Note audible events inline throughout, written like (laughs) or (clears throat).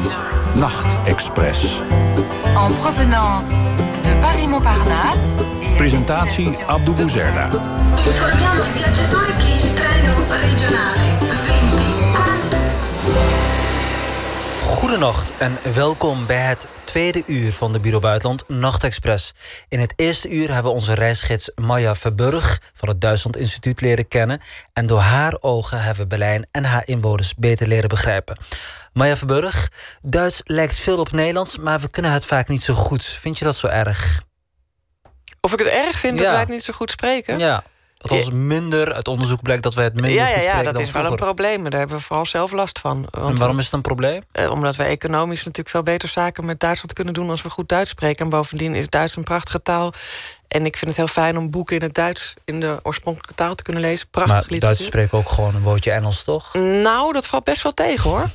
Nederland. Nachtexpress. En provenance de Paris-Montparnasse. Presentatie Abdou Bouzerda. Informiamo i viaggiatori che il treno regionale 20 Goedenacht en welkom bij het tweede uur van de Bureau Buitenland Nachtexpress. In het eerste uur hebben we onze reisgids Maya Verburg van het Duitsland Instituut leren kennen. En door haar ogen hebben we Berlijn en haar inwoners beter leren begrijpen. Maya Verburg, Duits lijkt veel op Nederlands, maar we kunnen het vaak niet zo goed. Vind je dat zo erg? Of ik het erg vind dat wij het niet zo goed spreken? Ja. Althans minder, uit onderzoek blijkt dat wij het minder ja, goed ja, ja dat is wel een probleem. Daar hebben we vooral zelf last van. En Want, waarom is het een probleem? eh, omdat we economisch natuurlijk veel beter zaken met Duitsland kunnen doen als we goed Duits spreken. En bovendien is Duits een prachtige taal. En ik vind het heel fijn om boeken in het Duits in de oorspronkelijke taal te kunnen lezen. Prachtig Maar literatuur. Duitsers spreken ook gewoon een woordje Engels, toch? Nou, dat valt best wel tegen hoor. (laughs)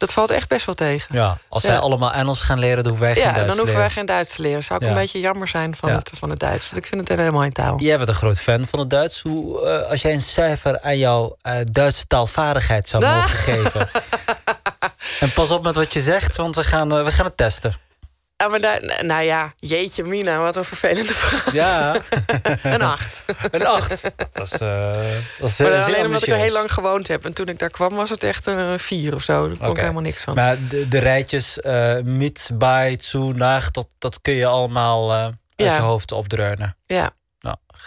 dat valt echt best wel tegen. Ja, als Ja. zij allemaal Engels gaan leren, dan hoeven wij geen Ja, Duits dan te hoeven wij leren. geen Duits te leren. Zou Ja. een beetje jammer zijn van, Ja. het, van het Duits. Want ik vind het een hele mooie taal. Jij bent een groot fan van het Duits. Hoe, eh, als jij een cijfer aan jouw eh, Duitse taalvaardigheid zou Ah. mogen geven. (laughs) En pas op met wat je zegt, want we gaan, eh, we gaan het testen. Ja, maar daar- nou ja, jeetje mina, wat een vervelende vraag. Ja, (laughs) Een acht. een acht. Dat is, eh dat is Maar eh, alleen omdat ik er heel lang gewoond heb. En toen ik daar kwam was het echt een vier of zo. Daar kon ik helemaal niks van. Maar de, de rijtjes uh, mit, bij, zu, nach, dat, dat kun je allemaal eh, uit Ja. je hoofd opdreunen. ja.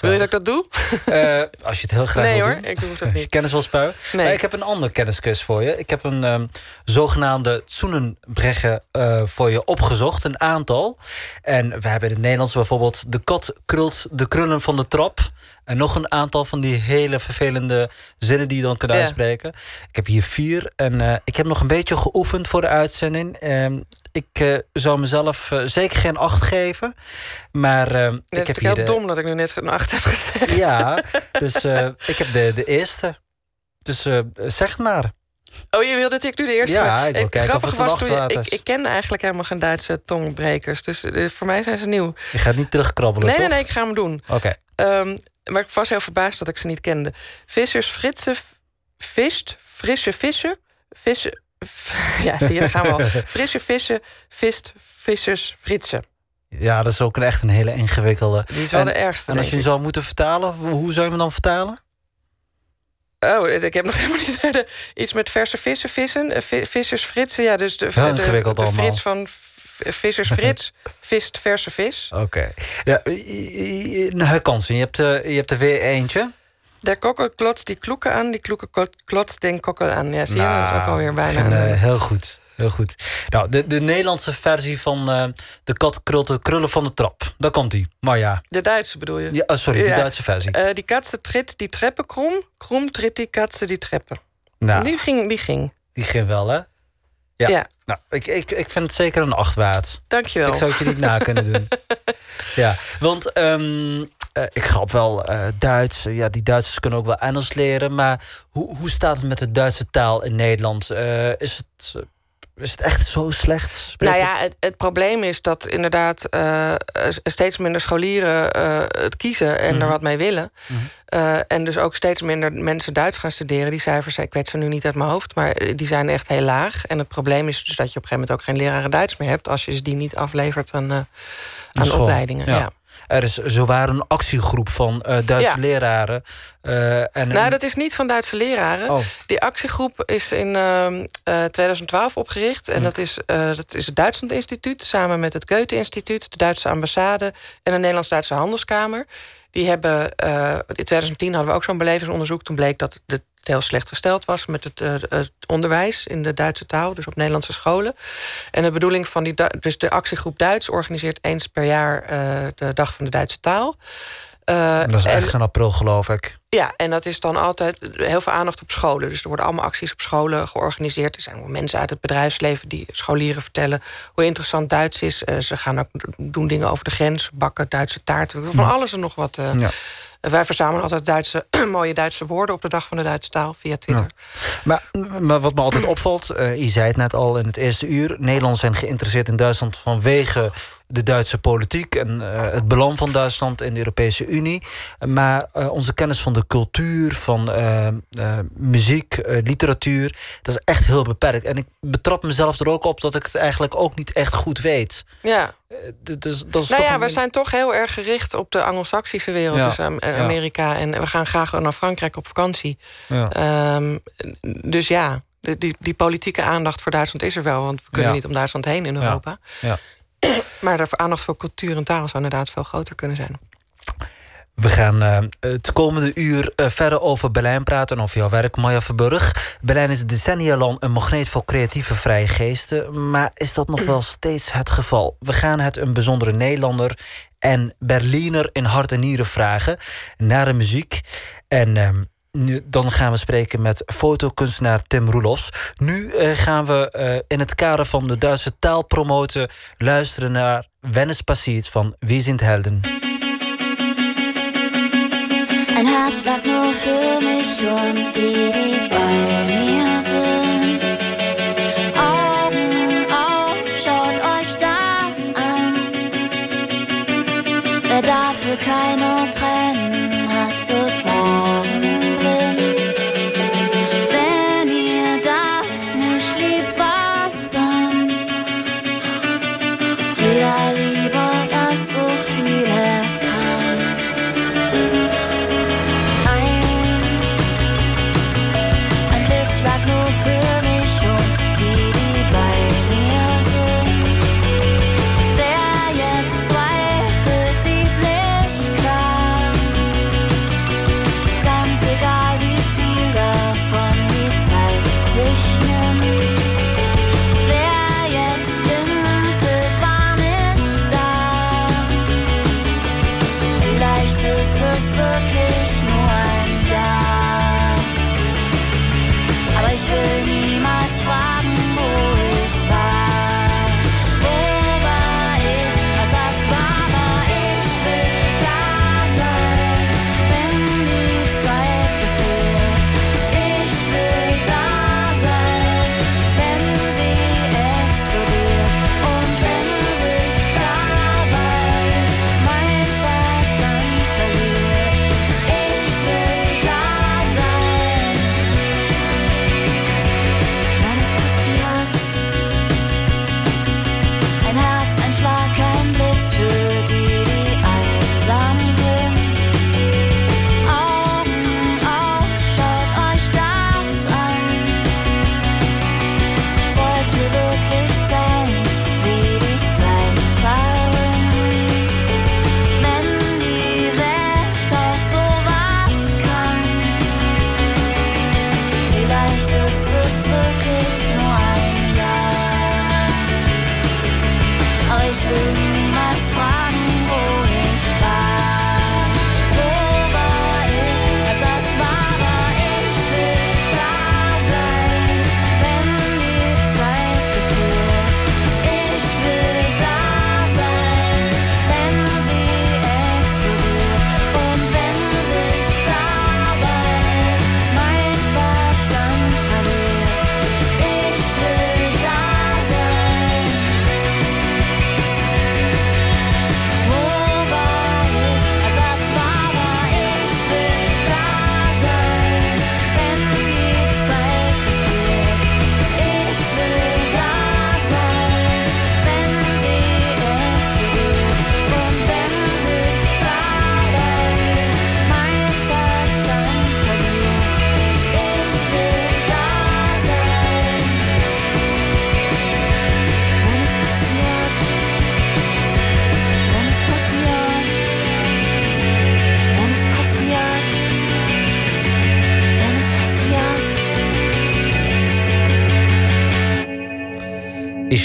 Wil je dat ik dat doe? Eh, als je het heel graag nee wil hoor, doen. ik hoef dat niet. (laughs) kennis wil spuien. Nee. Maar ik heb een andere kennisquiz voor je. Ik heb een ehm, zogenaamde Zoenenbreggen eh voor je opgezocht. Een aantal. En we hebben in het Nederlands bijvoorbeeld... de kat krult de krullen van de trap. En nog een aantal van die hele vervelende zinnen die je dan kunt Ja. uitspreken. Ik heb hier vier. En eh, ik heb nog een beetje geoefend voor de uitzending. Ik eh, zou mezelf eh, zeker geen acht geven. Maar Het ik is heb hier heel de- dom dat ik nu net een acht heb gezegd. Ja, dus ik heb de, de eerste. Dus zeg het maar. Oh, je wilde dat ik nu de eerste Ja, ik wil kijken of grappig het was toen ik, is. ik ken eigenlijk helemaal geen Duitse tongbrekers. Dus voor mij zijn ze nieuw. Je gaat niet terugkrabbelen, Nee, toch? nee, nee, ik ga hem doen. Oké. Ehm, maar ik was heel verbaasd dat ik ze niet kende. Vissers, fritsen, vist, frisse vissen, vissen... Ja, zie je, daar gaan we al. (laughs) Frisse vissen, vist, vissers, fritsen. Ja, dat is ook een echt een hele ingewikkelde. Die is wel En- de ergste, En als je hem zou moeten vertalen, hoe zou je hem dan vertalen? Oh, ik heb nog (laughs) helemaal niet. Iets met verse vissen, vissen, eh, vi- vissers, fritsen. Ja, dus de, de, de frits van vissers, (laughs) frits, vist, verse vis. Oké. Ja, i- i- nou, kansen. Je hebt, eh, je hebt er weer eentje. Der kokkel klotst die kloeken aan, die kloeken klotst den kokkel aan. Ja, zie je, dat is ook alweer bijna... en, een- eh, heel goed. Heel goed. Nou, de, de Nederlandse versie van eh, de kat krult de krullen van de trap. Daar komt hij. Maar ja. De Duitse bedoel je? ja oh, sorry, de Ja. Duitse versie. Eh, die katse trit die treppen krom, krom trit die katse die treppen. nou, Die ging, die ging. die ging wel, hè? Ja. Ja. Nou, ik, ik, ik vind het zeker een acht waard. Dankjewel. Ik zou het je niet na kunnen doen. (laughs) ja, want ehm, eh, ik grap wel eh, Duits. Ja, die Duitsers kunnen ook wel Engels leren. Maar hoe, hoe staat het met de Duitse taal in Nederland? Eh, is, het, eh, is het echt zo slecht? Spreekt Nou ja, het, het probleem is dat inderdaad eh, steeds minder scholieren eh, het kiezen en Mhm. er wat mee willen. Mhm. Eh, en dus ook steeds minder mensen Duits gaan studeren. Die cijfers, ik weet ze nu niet uit mijn hoofd, maar eh, die zijn echt heel laag. En het probleem is dus dat je op een gegeven moment ook geen leraren Duits meer hebt als je ze die niet aflevert aan, eh, aan opleidingen. Ja. Ja. Er is zowaar een actiegroep van eh, Duitse Ja. leraren. eh, en Nou, dat is niet van Duitse leraren. Oh. Die actiegroep is in ehm, eh, 2012 opgericht. En Hm. dat is, dat is het Duitsland Instituut... samen met het Goethe-instituut, de Duitse ambassade... en de Nederlands-Duitse Handelskamer. Die hebben, eh, in 2010 hadden we ook zo'n belevingsonderzoek. Toen bleek dat het heel slecht gesteld was met het, eh, onderwijs in de Duitse taal, dus op Nederlandse scholen. En de bedoeling van die, Du- dus de actiegroep Duits organiseert eens per jaar eh, de Dag van de Duitse Taal. Eh, dat is en- ergens in april, geloof ik. ja, en dat is dan altijd heel veel aandacht op scholen. Dus er worden allemaal acties op scholen georganiseerd. Er zijn mensen uit het bedrijfsleven die scholieren vertellen hoe interessant Duits is. Eh, ze gaan ook doen dingen over de grens, bakken Duitse taarten. Van alles en nog wat. eh. Ja. Wij verzamelen altijd Duitse, (clears throat) mooie Duitse woorden op de dag van de Duitse taal via Twitter. Maar, maar wat me altijd opvalt, eh, je zei het net al in het eerste uur... Nederlanders zijn geïnteresseerd in Duitsland vanwege de Duitse politiek en eh, het belang van Duitsland in de Europese Unie. Maar eh, onze kennis van de cultuur, van eh, muziek, literatuur, dat is echt heel beperkt. En ik betrap mezelf er ook op dat ik het eigenlijk ook niet echt goed weet. Ja. Dus, dat is Nou toch ja, een- we zijn toch heel erg gericht op de Anglo-Saxische wereld. Ja, Dus ja. Amerika. En we gaan graag naar Frankrijk op vakantie. Ja. Ehm, dus ja, die, die politieke aandacht voor Duitsland is er wel. Want we kunnen niet om Duitsland heen in Ja. Europa. Ja. (coughs) Maar de aandacht voor cultuur en taal zou inderdaad veel groter kunnen zijn. We gaan eh, het komende uur eh, verder over Berlijn praten en over jouw werk, Maya Verburg. Berlijn is decennia lang een magneet voor creatieve vrije geesten. Maar is dat nog wel steeds het geval? We gaan het een bijzondere Nederlander en Berliner in hart en nieren vragen naar de muziek. En ehm, dan gaan we spreken met fotokunstenaar Tim Roelofs. Nu eh, gaan we eh, in het kader van de Duitse taal promoten... luisteren naar Wennes Passiert van Wie sind Helden. Mir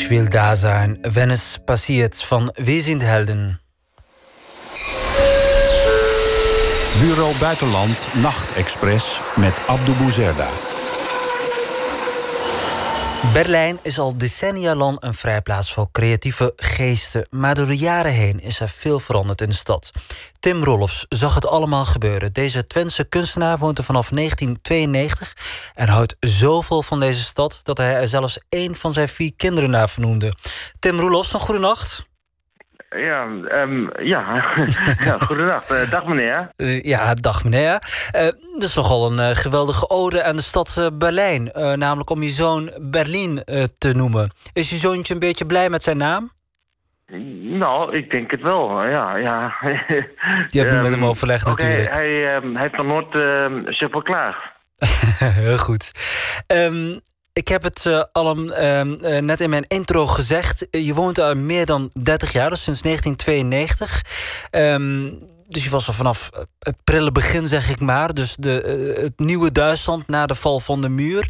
Ich will da sein, wenn es passiert van Wie sind Helden. Bureau Buitenland Nachtexpress met Abdou Bouzerda. Berlijn is al decennia lang een vrijplaats voor creatieve geesten. Maar door de jaren heen is er veel veranderd in de stad. Tim Rolfs zag het allemaal gebeuren. Deze Twentse kunstenaar woont er vanaf 1992... en houdt zoveel van deze stad... dat hij er zelfs één van zijn vier kinderen naar vernoemde. Tim Roelofs, een goede nacht. Ja, ehm, ja. (laughs) ja goedendag. Eh, dag meneer. Eh, ja, dag meneer. Eh, dat is nogal een geweldige ode aan de stad Berlijn. Namelijk om je zoon Berlin te noemen. Is je zoontje een beetje blij met zijn naam? Nou, ik denk het wel. Ja, ja. (laughs) Je hebt niet met hem Ehm, overlegd natuurlijk. Hij, ehm, hij heeft nog nooit ehm, zich. (laughs) Heel goed. Ehm, ik heb het eh, al ehm, eh, net in mijn intro gezegd. Eh, Je woont al meer dan 30 jaar, dus sinds 1992. Ehm, dus je was al vanaf het prille begin, zeg ik maar. Dus de, het nieuwe Duitsland na de val van de muur.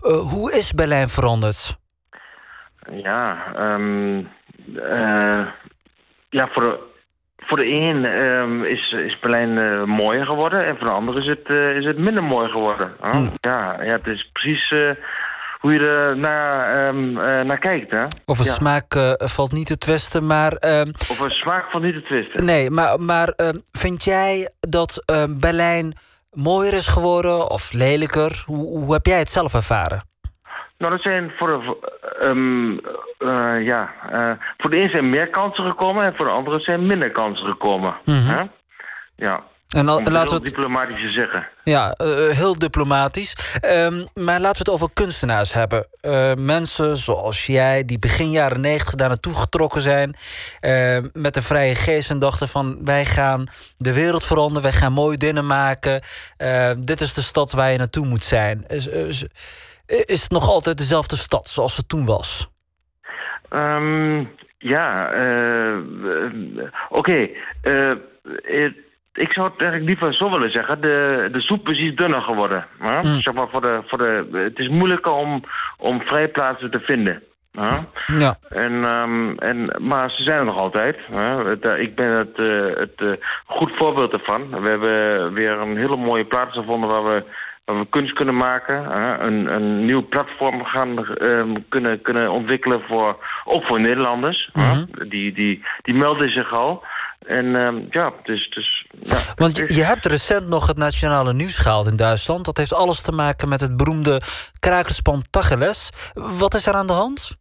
Hoe is Berlijn veranderd? Ja, ehm, eh, ja voor, de, voor de een is, is Berlijn mooier geworden en voor de ander is het, is het minder mooi geworden. Hmm. Ja, ja, het is precies hoe je er naar, ehm, eh, naar kijkt. Hè? Over Ja. smaak eh, valt niet te twisten, maar... ehm, Of een smaak van niet te twisten. nee, maar, maar ehm, vind jij dat Berlijn mooier is geworden of lelijker? Hoe, hoe heb jij het zelf ervaren? Nou, dat zijn voor eh, ja, voor de een zijn meer kansen gekomen en voor de andere zijn minder kansen gekomen. Mhm. hè? Ja, En al- laten heel we het diplomatisch te zeggen. Ja, eh, heel diplomatisch. Ehm, maar laten we het over kunstenaars hebben. Eh, mensen zoals jij, die begin jaren negentig daar naartoe getrokken zijn... eh, met een vrije geest en dachten van... wij gaan de wereld veranderen, wij gaan mooie dingen maken. Eh, dit is de stad waar je naartoe moet zijn. Is, is, is het nog altijd dezelfde stad zoals het toen was? Ehm, ja, eh, oké. Ik zou het eigenlijk liever zo willen zeggen. De, de soep is iets dunner geworden. hè? Mm. Zeg maar voor de, voor de, het is moeilijker om, om vrijplaatsen te vinden. hè? Ja. En, ehm, en, maar ze zijn er nog altijd. Hè? Het, eh, ik ben het, eh, het eh, goed voorbeeld ervan. We hebben weer een hele mooie plaats gevonden waar we, waar we kunst kunnen maken. Hè? Een, een nieuw platform gaan ehm, kunnen, kunnen ontwikkelen voor, ook voor Nederlanders. hè? Mhm. Die, die, die melden zich al. En ehm, ja, dus... dus ja, Want je, is- je hebt recent nog het nationale nieuws gehaald in Duitsland. Dat heeft alles te maken met het beroemde krakerspan Tacheles. Wat is er aan de hand?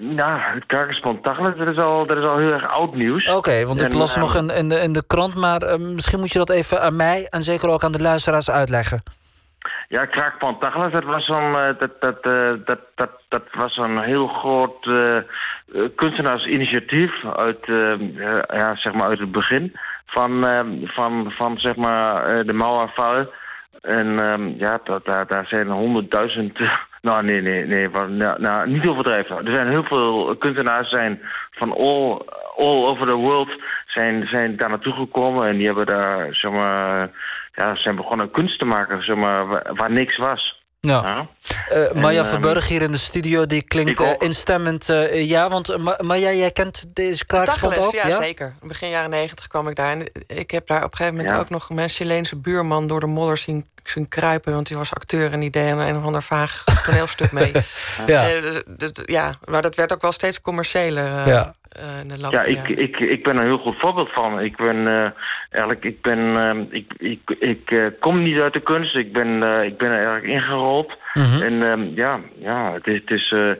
Nou, het krakerspan Tachelen, dat is al, dat is al heel erg oud nieuws. Oké, want ik En, las ehm, nog in, in, de, in de krant, maar eh, misschien moet je dat even aan mij en zeker ook aan de luisteraars uitleggen. Ja, Kraakpan Tachelen, dat was zo'n eh, dat, dat, eh, dat, dat, dat was een heel groot eh, kunstenaarsinitiatief uit, eh, ja, zeg maar uit het begin van, eh, van, van zeg maar, de Mauerfall. En ehm, ja, dat, daar, daar zijn honderdduizend... (laughs) nou, nee, nee, nee. Nou, nou, niet overdrijven. Er zijn heel veel kunstenaars zijn van all, all over the world zijn, zijn daar naartoe gekomen. En die hebben daar, zeg maar... Ja, zijn begonnen kunst te maken, zeg maar, waar, waar niks was. Ja. Ja. Eh, Maya ehm, Verburg hier in de studio, die klinkt eh, instemmend eh, ja. Want eh, Ma- Maya, jij kent deze Tacheles, ook? ja, zeker. Begin jaren negentig kwam ik daar. En ik heb daar op een gegeven moment Ja. ook nog mijn Chileense buurman door de modder zien, zien kruipen. Want die was acteur en die deed een, een of ander vaag toneelstuk mee. (laughs) Ja. Eh, dus- dus- ja, maar dat werd ook wel steeds commerciëler eh, Ja. Eh, in de loop Ja, ik, ik, ik ben een heel goed voorbeeld van. Ik ben eh, eigenlijk, ik ben, ehm, ik, ik, ik eh, kom niet uit de kunst. Ik ben, eh, ik ben er eigenlijk ingerold. Mhm. En ehm, ja, ja, het is, het is eh,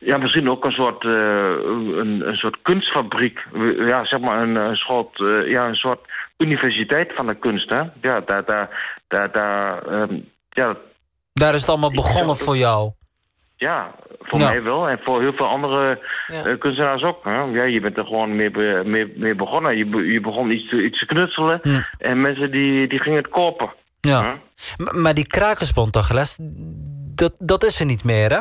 ja, misschien ook een soort, eh, een, een soort kunstfabriek. Ja, zeg maar een, een soort, eh, ja, een soort universiteit van de kunst. Hè? Ja, daar, daar, daar, daar ehm, ja, Daar is het allemaal begonnen voor jou. Ja, voor Ja. mij wel. En voor heel veel andere Ja. eh, kunstenaars ook. Hè? Ja, je bent er gewoon mee, be- mee, mee begonnen. Je, be- je begon iets te, iets te knutselen. En mensen die, die gingen het kopen. Ja. Hè? Maar die krakerspan Tacheles, dat, dat is er niet meer, hè?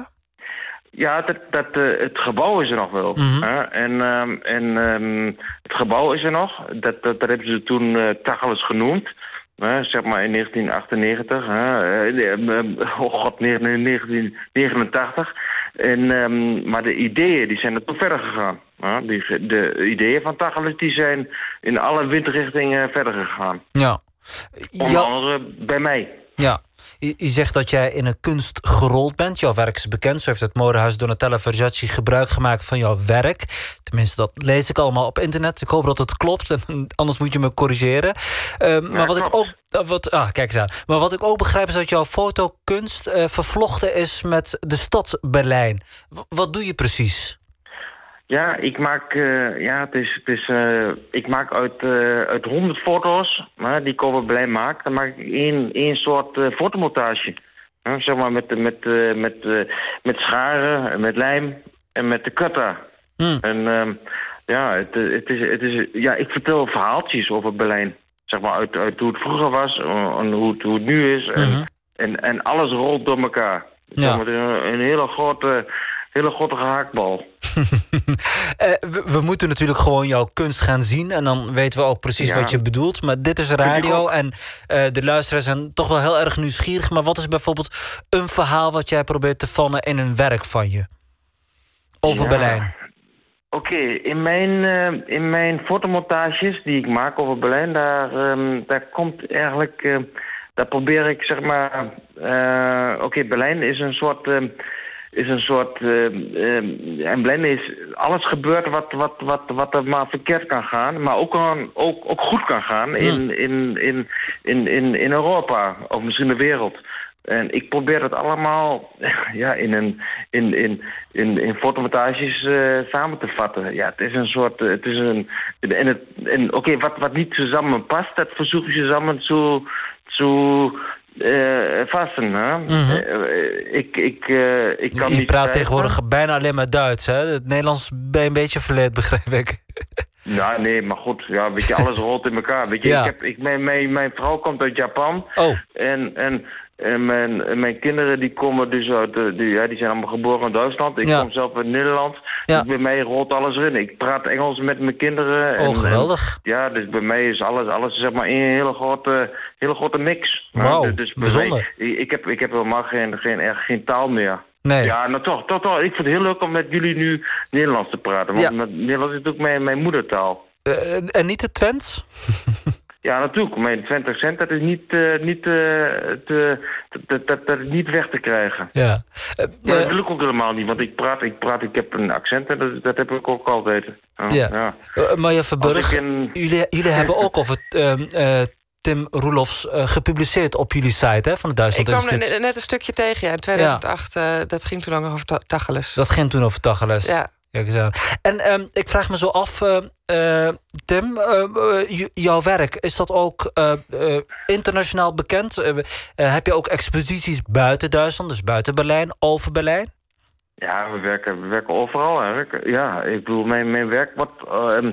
Ja, dat, dat, eh, het gebouw is er nog wel. Mhm. hè? En, ehm, en ehm, het gebouw is er nog. Dat, dat, dat hebben ze toen eh Tacheles genoemd. Zeg maar in 1998. Hè? Eh, nee, ehm, oh god, 1989. En, ehm, maar de ideeën die zijn er toen verder gegaan. Hè? Die, de ideeën van Tacheles die zijn in alle windrichtingen verder gegaan. Ja. Onder Ja, andere bij mij. Ja. Je, je zegt dat jij in een kunst gerold bent. Jouw werk is bekend. Zo heeft het modehuis Donatella Versace gebruik gemaakt van jouw werk. Tenminste, dat lees ik allemaal op internet. Ik hoop dat het klopt. En (laughs) anders moet je me corrigeren. Eh, maar wat ik ook. eh, Wat, ah, kijk eens aan. Maar wat ik ook begrijp is dat jouw fotokunst eh, vervlochten is met de stad Berlijn. W- wat doe je precies? Ja, ik maak, eh, ja, het is, het is, eh, ik maak uit, eh, uit 100 foto's hè, die ik over Berlijn maak, dan maak ik één, één soort fotomontage. Hè, zeg maar met, met, eh, met, met scharen, en met lijm en met de cutter. Hmm. En ehm, ja, het, het is, het is, ja, ik vertel verhaaltjes over Berlijn. Zeg maar uit, uit hoe het vroeger was en hoe het, hoe het nu is. En, Mhm. en, en alles rolt door elkaar. Ja. Zeg maar, een, een hele grote, hele grote gehaktbal. (laughs) Eh, we, we moeten natuurlijk gewoon jouw kunst gaan zien. En dan weten we ook precies Ja. wat je bedoelt. Maar dit is radio en eh, de luisteraars zijn toch wel heel erg nieuwsgierig. Maar wat is bijvoorbeeld een verhaal wat jij probeert te vannen in een werk van je? Over Ja. Berlijn. Oké, in, mijn, eh, in mijn fotomontages die ik maak over Berlijn, daar, ehm, daar komt eigenlijk, daar probeer ik zeg maar, oké, Berlijn is een soort, ehm, is een soort, ehm, ehm, en Berlijn is alles gebeurd wat, wat, wat, wat er maar verkeerd kan gaan, maar ook, kan, ook, ook goed kan gaan in, in, in, in, in, in Europa of misschien de wereld. En ik probeer dat allemaal (laughs) ja, in, een, in, in, in, in fotomontages eh, samen te vatten. Ja, het is een soort. eh, Het is een. En, het, en oké, wat, wat niet zusammen past, dat verzoek je samen te, te eh, vassen. Hè? Mhm. Eh, ik, ik, eh, ik kan Je niet praat tegenwoordig bijna alleen maar Duits. Hè? Het Nederlands ben je een beetje verleerd, begrijp ik. (laughs) Ja, nee, maar goed. Ja, weet je, alles rolt in elkaar. Weet je, Ja. ik heb, ik, mijn, mijn, mijn vrouw komt uit Japan. Oh, En, en, en mijn, en mijn kinderen die komen dus uit, die, ja, die zijn allemaal geboren in Duitsland. Ik Ja. kom zelf uit Nederland. Ja. Dus bij mij rolt alles erin. Ik praat Engels met mijn kinderen. En, oh geweldig. en- ja, dus bij mij is alles, alles zeg maar één hele grote, hele grote mix. Wauw, dus bij bijzonder. mij- ik, heb, ik heb helemaal geen, geen, echt geen taal meer. Nee. Ja, nou toch, toch, toch. Ik vind het heel leuk om met jullie nu Nederlands te praten. Want Ja. Nederlands is natuurlijk mijn, mijn moedertaal. Eh, en niet de Twents? (laughs) Ja, natuurlijk. Mijn 20 cent, dat is niet, eh, niet, eh, te, dat, dat, dat is niet weg te krijgen. Ja. Maar dat wil ik ook helemaal niet, want ik praat, ik praat, ik heb een accent en dat, dat heb ik ook altijd. Ja. Ja. ja. eh, Marja Verburg, ik jullie, jullie (laughs) hebben ook over ehm, eh, Tim Roelofs eh, gepubliceerd op jullie site hè, van het Ik Duitsland kwam Instituut. net, net een stukje tegen, ja. In 2008, eh, dat ging toen lang over Ta- Tacheles. Dat ging toen over Tacheles. Ja. Kijk eens aan. En ehm, ik vraag me zo af, eh, eh, Tim, eh, jouw werk, is dat ook eh, eh, internationaal bekend? Heb je ook exposities buiten Duitsland, dus buiten Berlijn, over Berlijn? Ja, we werken, we werken overal eigenlijk. Ja, ik bedoel, mijn, mijn werk wordt... ehm,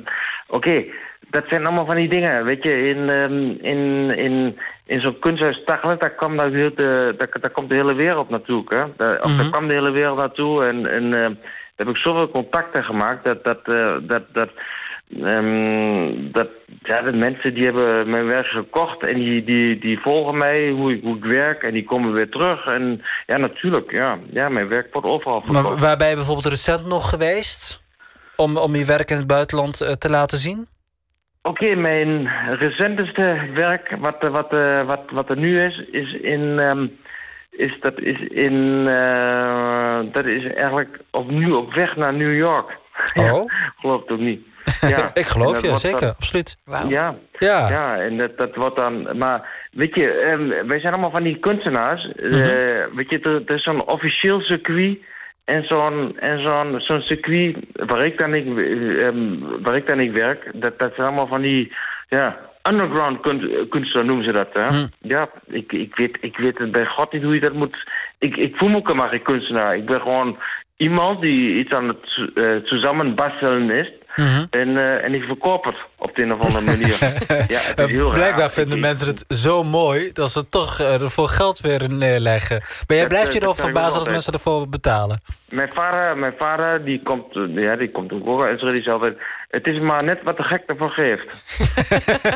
Oké, dat zijn allemaal van die dingen. Weet je, in, ehm, in, in, in zo'n kunsthuis Tachelen, daar, kwam daar, de, daar, daar komt de hele wereld naartoe. Hè? Daar, of daar kwam de hele wereld naartoe. En, en heb ik zoveel contacten gemaakt dat... dat, eh, dat, dat ehm, dat, ja, de mensen die hebben mijn werk gekocht en die, die, die volgen mij, hoe ik, hoe ik werk, en die komen weer terug. En ja, natuurlijk, ja, ja mijn werk wordt overal verkocht. Maar waar ben je bijvoorbeeld recent nog geweest? Om, om je werk in het buitenland eh, te laten zien? Oké, mijn recenteste werk, wat, wat, eh, wat, wat er nu is, is in. ehm, is, dat is in. eh, dat is eigenlijk opnieuw op weg naar New York. (laughs) Ja, Oh. geloof het ook niet. (laughs) Ja. ik geloof je, zeker, dan- absoluut. Wauw. ja, Ja. ja, en dat, dat wordt dan. Maar weet je, ehm, wij zijn allemaal van die kunstenaars. Eh, Mhm. weet je, er, er is zo'n officieel circuit. En zo'n en zo'n zo'n circuit waar ik dan niet, eh, ehm, waar ik dan niet werk, dat, dat zijn allemaal van die ja, underground kunst, kunstenaars noemen ze dat. Hè? Hm. Ja, ik, ik, weet, ik weet het bij God niet hoe je dat moet. Ik, ik voel me ook helemaal geen kunstenaar. Ik ben gewoon iemand die iets aan het uh, samenbastelen is. Mhm. En, eh, en ik verkoop het op de een of andere manier. (laughs) ja, het is heel raar. Blijkbaar vinden Ik- mensen het zo mooi dat ze toch eh, er voor geld weer neerleggen. Maar jij blijft eh, je erover verbazen dat mensen ervoor betalen. Mijn vader, mijn vader die komt, eh, ja, die komt ook uit Israël zelf. Het is maar net wat de gek ervan geeft.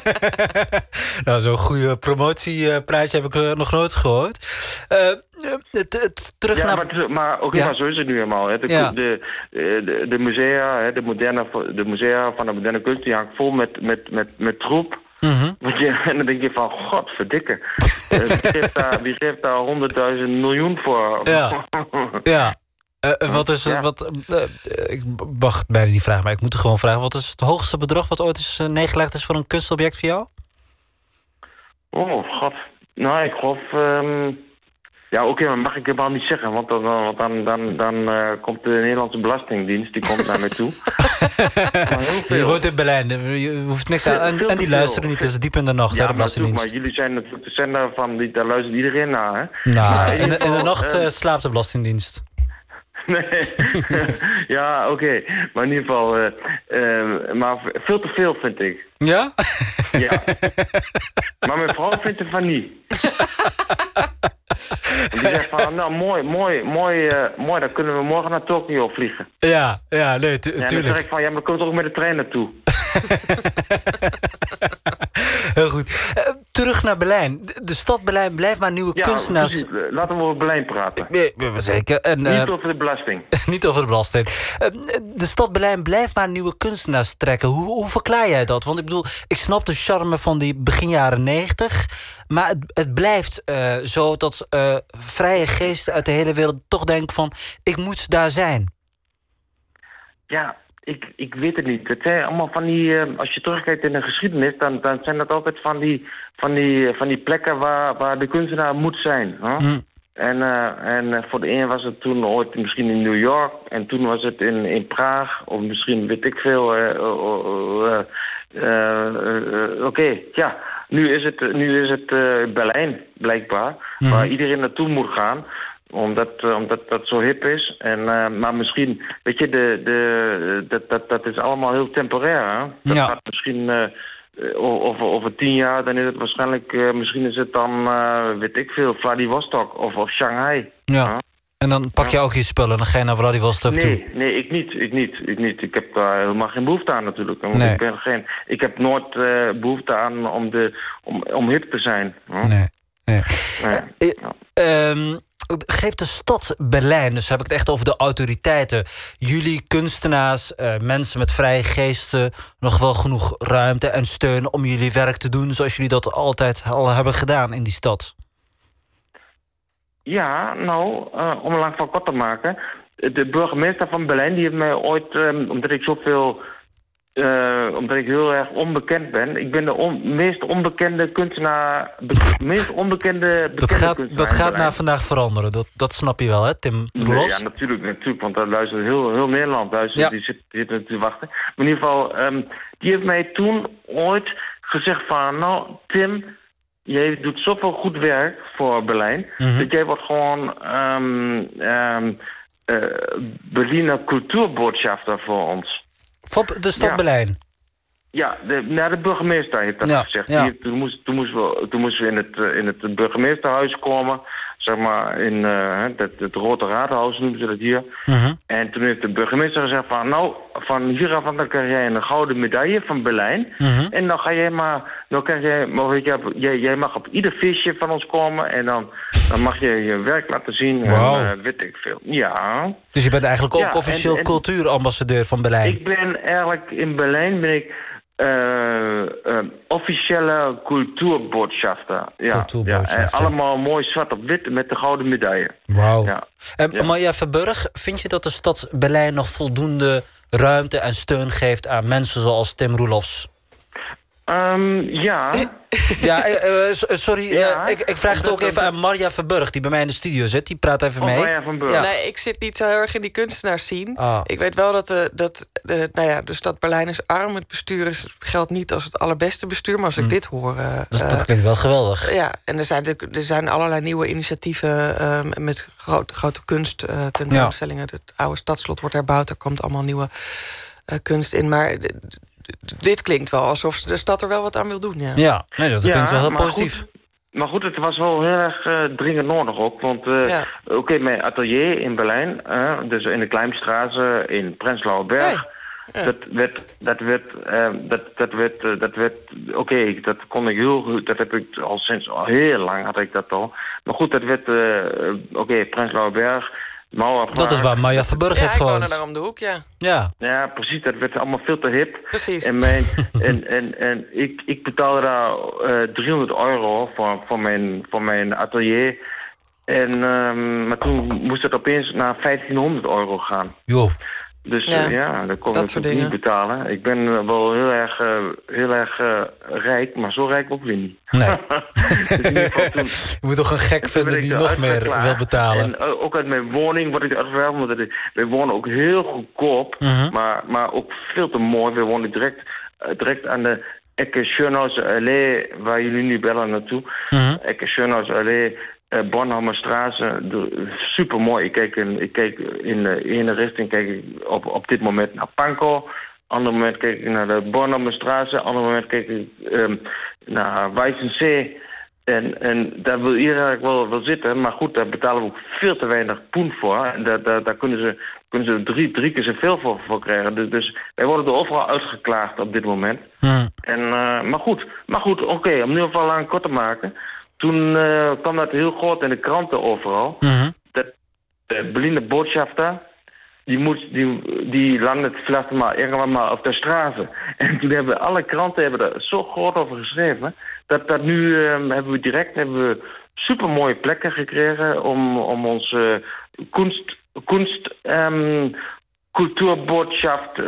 (laughs) nou, zo'n goede promotieprijsje heb ik eh, nog nooit gehoord. Eh, eh, het, het, terug Ja, naar... maar, oké, Ja. maar zo is het nu helemaal. Hè. De, Ja. de, de, de musea, hè, de, moderne, de musea van de moderne kunst, die hangt vol met, met, met, met troep. Mhm. (laughs) En dan denk je van. (laughs) Eh, geeft daar, wie geeft daar honderdduizend miljoen voor? Ja. Ja. Eh, eh, wat is, Ja. wat, eh, ik wacht bijna die vraag, maar ik moet er gewoon vragen. Wat is het hoogste bedrag wat ooit is neergelegd is voor een kunstobject voor jou? oh, god. Nou, ik geloof... ehm, Ja, oké, maar mag ik helemaal niet zeggen, want dan, dan, dan, dan komt de Nederlandse Belastingdienst, die komt naar mij toe. (laughs) Je woont in Berlijn, je hoeft niks aan. En, die te luisteren niet, het is diep in de nacht, hè, de natuurlijk, maar Belastingdienst. jullie zijn natuurlijk de zender van, die, daar luistert iedereen naar, hè? Nou, in, de, in de geval, nacht eh, eh, slaapt de Belastingdienst. (laughs) Nee. (laughs) ja, oké. Maar in ieder geval, eh, eh, maar veel te veel vind ik. Ja? (laughs) Ja. maar mijn vrouw vindt ervan niet. Die zegt van, nou mooi, mooi, mooi, eh, mooi, dan kunnen we morgen naar Tokio vliegen. Ja, ja, nee, tu- Ja, dan zeg tuurlijk. ik van, ja, maar we kunnen toch ook met de trein naartoe. (laughs) Heel goed. Eh, terug naar Berlijn. De, de stad Berlijn blijft maar nieuwe Ja, kunstenaars... precies. Eh, Laten we over Berlijn praten. Zeker. En, eh, Niet over de belasting. (laughs) niet over de belasting. Eh, De stad Berlijn blijft maar nieuwe kunstenaars trekken. Hoe, hoe verklaar jij dat? Want ik bedoel, ik snap de charme van die begin jaren negentig. Maar het, het blijft eh, zo dat eh, vrije geesten uit de hele wereld toch denken van... ik moet daar zijn. Ja, ik, ik weet het niet. Het zijn allemaal van die, eh, als je terugkijkt in de geschiedenis, dan, dan zijn dat altijd van die, van die, van die plekken waar, waar de kunstenaar moet zijn. Hm. En, eh, en eh, voor de een was het toen ooit misschien in New York, en toen was het in, in Praag, of misschien weet ik veel. Oké, ja. Nu is het, nu is het Berlijn, blijkbaar, waar iedereen naartoe moet gaan omdat, eh, omdat dat zo hip is. En, eh, maar misschien, weet je, de, de, dat, dat, dat is allemaal heel temporair. Hè? Dat Ja. gaat misschien eh, over, over tien jaar, dan is het waarschijnlijk, misschien is het dan, weet ik veel, Vladivostok of, of Shanghai. Ja. En dan pak je ook je spullen en dan ga je naar Vladivostok toe. Nee, nee, ik niet, ik niet, ik niet. Ik heb daar helemaal geen behoefte aan natuurlijk. Want Nee. ik, ben geen, ik heb nooit eh, behoefte aan om, de, om, om hip te zijn. Nee. nee. Nee. Eh, ehm, geeft de stad Berlijn, dus heb ik het echt over de autoriteiten... jullie kunstenaars, eh, mensen met vrije geesten... nog wel genoeg ruimte en steun om jullie werk te doen... zoals jullie dat altijd al hebben gedaan in die stad? Ja, nou, eh, om lang van kort te maken. De burgemeester van Berlijn die heeft mij ooit, eh, omdat ik zoveel, eh, omdat ik heel erg onbekend ben. Ik ben de on- meest onbekende kunstenaar, be- meest onbekende bekende Dat gaat, dat gaat na vandaag veranderen, dat, dat snap je wel, hè, Tim Nee, Roelofs? ja, natuurlijk, natuurlijk, want daar luistert heel, heel Nederland luistert, Ja. die zit, die zit te wachten. Maar in ieder geval, ehm, die heeft mij toen ooit gezegd van, nou Tim, jij doet zoveel goed werk voor Berlijn, Mhm. dat jij wordt gewoon ehm eh, Berliner cultuurbotschafter voor ons. Voor de stad Ja. Berlijn. Ja, de, nou, de burgemeester heeft dat Ja, gezegd. ja. Moest, toen, moesten we, toen moesten we in het, eh, in het burgemeesterhuis komen. Zeg maar in eh, hè, het, het Rote Raadhuis noemen ze dat hier. Mhm. En toen heeft de burgemeester gezegd van... nou, van hieraf dan krijg jij een gouden medaille van Berlijn. Mhm. En dan ga jij maar... Dan krijg jij, maar weet je, jij, jij mag op ieder feestje van ons komen... en dan, dan mag je je werk laten zien. Wauw. En, eh, weet ik veel. Ja. Dus je bent eigenlijk ook Ja, officieel en- cultuurambassadeur van Berlijn. Ik ben eigenlijk in Berlijn... ben ik eh, eh, officiële cultuurbotschafter. Ja, Cultuurbotschafter. Ja, en allemaal mooi zwart op wit met de gouden medaille. Wauw. Ja. En Ja. Verburg, vind je dat de stad Berlijn nog voldoende ruimte en steun geeft aan mensen zoals Tim Roelofs? Ehm, ja. Ja, eh, eh, so- sorry, Ja, eh, ik, ik vraag het ook even aan Marja Verburg, die bij mij in de studio zit. Die praat even Of mee. Marja van Burg. Ja. Nee, ik zit niet zo heel erg in die kunstenaars zien. Ah. Ik weet wel dat, de, dat de, nou ja, de stad Berlijn is arm. Het bestuur is, geldt niet als het allerbeste bestuur. Maar als ik dit hoor... eh, Hmm. Dat, eh, dat klinkt wel geweldig. ja, en er zijn, er zijn allerlei nieuwe initiatieven eh, met grote, grote kunst eh, tentoonstellingen. Het oude stadslot wordt herbouwd. Er komt allemaal nieuwe eh, kunst in. Maar dit klinkt wel alsof de stad er wel wat aan wil doen. Ja. Ja, nee, dat klinkt wel heel maar positief. Goed, maar goed, het was wel heel erg eh, dringend nodig ook. Want eh, Ja. oké, mijn atelier in Berlijn, eh, dus in de Kleinstraße in Prenzlauer Berg... Hey. Ja. Dat werd, dat werd, eh, dat, dat werd, dat werd, oké, dat kon ik heel goed, dat heb ik al sinds al heel lang had ik dat al. Maar goed, dat werd, eh, oké, Prenzlauer Berg, Dat is waar Marja Verburg Ja, heeft ik woon er gewoond. daar om de hoek, ja. Ja, Ja, precies, dat werd allemaal veel te hip. Precies. En, mijn, (laughs) en, en, en ik, ik betaalde daar eh 300 euro voor, voor, mijn, voor mijn atelier. En, ehm, maar toen moest het opeens naar 1500 euro gaan. joh. Dus Ja, ja, ja dat kon dat ik natuurlijk niet betalen. Ik ben eh, wel heel erg, eh, heel erg eh, rijk, maar zo rijk ook weer niet. Nee. (laughs) Dus toen- (laughs) Je moet toch een gek vinden die nog meer wil betalen. En eh, ook uit mijn woning word ik uitgewerkt. Want wij wonen ook heel goedkoop, Mhm. maar, maar ook veel te mooi. We wonen direct, eh, direct aan de Ecke Schönhauser Allee, waar jullie nu bellen naartoe. Mhm. Ecke Schönhauser Allee, uh, Bornholmerstraße. Super mooi. Ik kijk in, ik kijk in de ene richting kijk ik op, op dit moment naar Pankow. Ander moment kijk ik naar de Bornholmerstraße. Ander moment kijk ik ehm, naar Weissensee. En, en daar wil iedereen eigenlijk wel, wel zitten. Maar goed, daar betalen we ook veel te weinig poen voor. En daar, daar, daar kunnen ze, kunnen ze drie, drie keer zoveel voor, voor krijgen. Dus, dus wij worden er overal uitgeklaagd op dit moment. En, eh, maar goed, maar goed oké, om nu geval lang kort te maken. Toen eh, kwam dat heel groot in de kranten overal. Mhm. Dat de Berliner Botschafter, die, moet, die, die vielleicht maar irgendwann maar op de straten. (laughs) En toen hebben alle kranten hebben er zo groot over geschreven. Dat, dat nu eh, hebben we direct hebben we supermooie plekken gekregen om, om onze kunst, kunst ehm,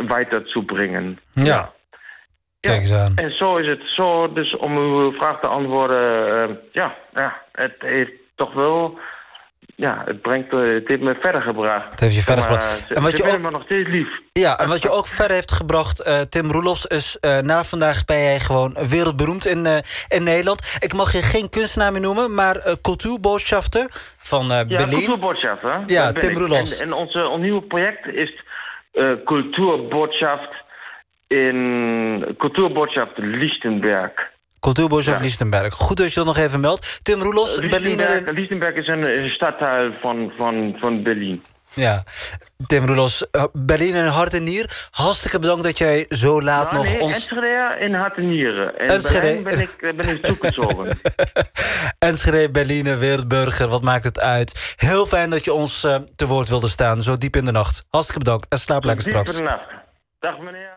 weiter te brengen. Ja. Kijk eens aan. En zo is het zo, dus om uw vraag te antwoorden, eh, ja, ja, het heeft toch wel, ja, het brengt, eh, het heeft me verder gebracht. Het heeft je verder gebracht. En wat je ook- me nog steeds lief. Ja, en wat je ook verder heeft gebracht, eh, Tim Roelofs, is eh, na vandaag ben jij gewoon wereldberoemd in, eh, in Nederland. Ik mag je geen kunstenaar meer noemen, maar uh, cultuurbotschafter van eh Ja, Berlin. Ja, ben Tim. Roelofs. En, en onze ons nieuwe project is cultuurbotschaft in cultuurbotschaft Lichtenberg. Cultuurbotschafter Ja. Lichtenberg. Goed dat je dat nog even meldt. Tim Roelofs, Berliner... Lichtenberg, is een, een van, van, van Berlin. Ja, Tim Roelofs, eh, Berlin in hart en nier. Hartstikke bedankt dat jij zo laat Nou, nog nee, ons... Enschede in hart en nieren. En Enschede. Berlijn ben ik, eh, ben ik (laughs) toegezogen. Enschede, Berliner, wereldburger, wat maakt het uit? Heel fijn dat je ons eh, te woord wilde staan, zo diep in de nacht. Hartstikke bedankt en slaap lekker Diep in straks. de nacht. Dag meneer.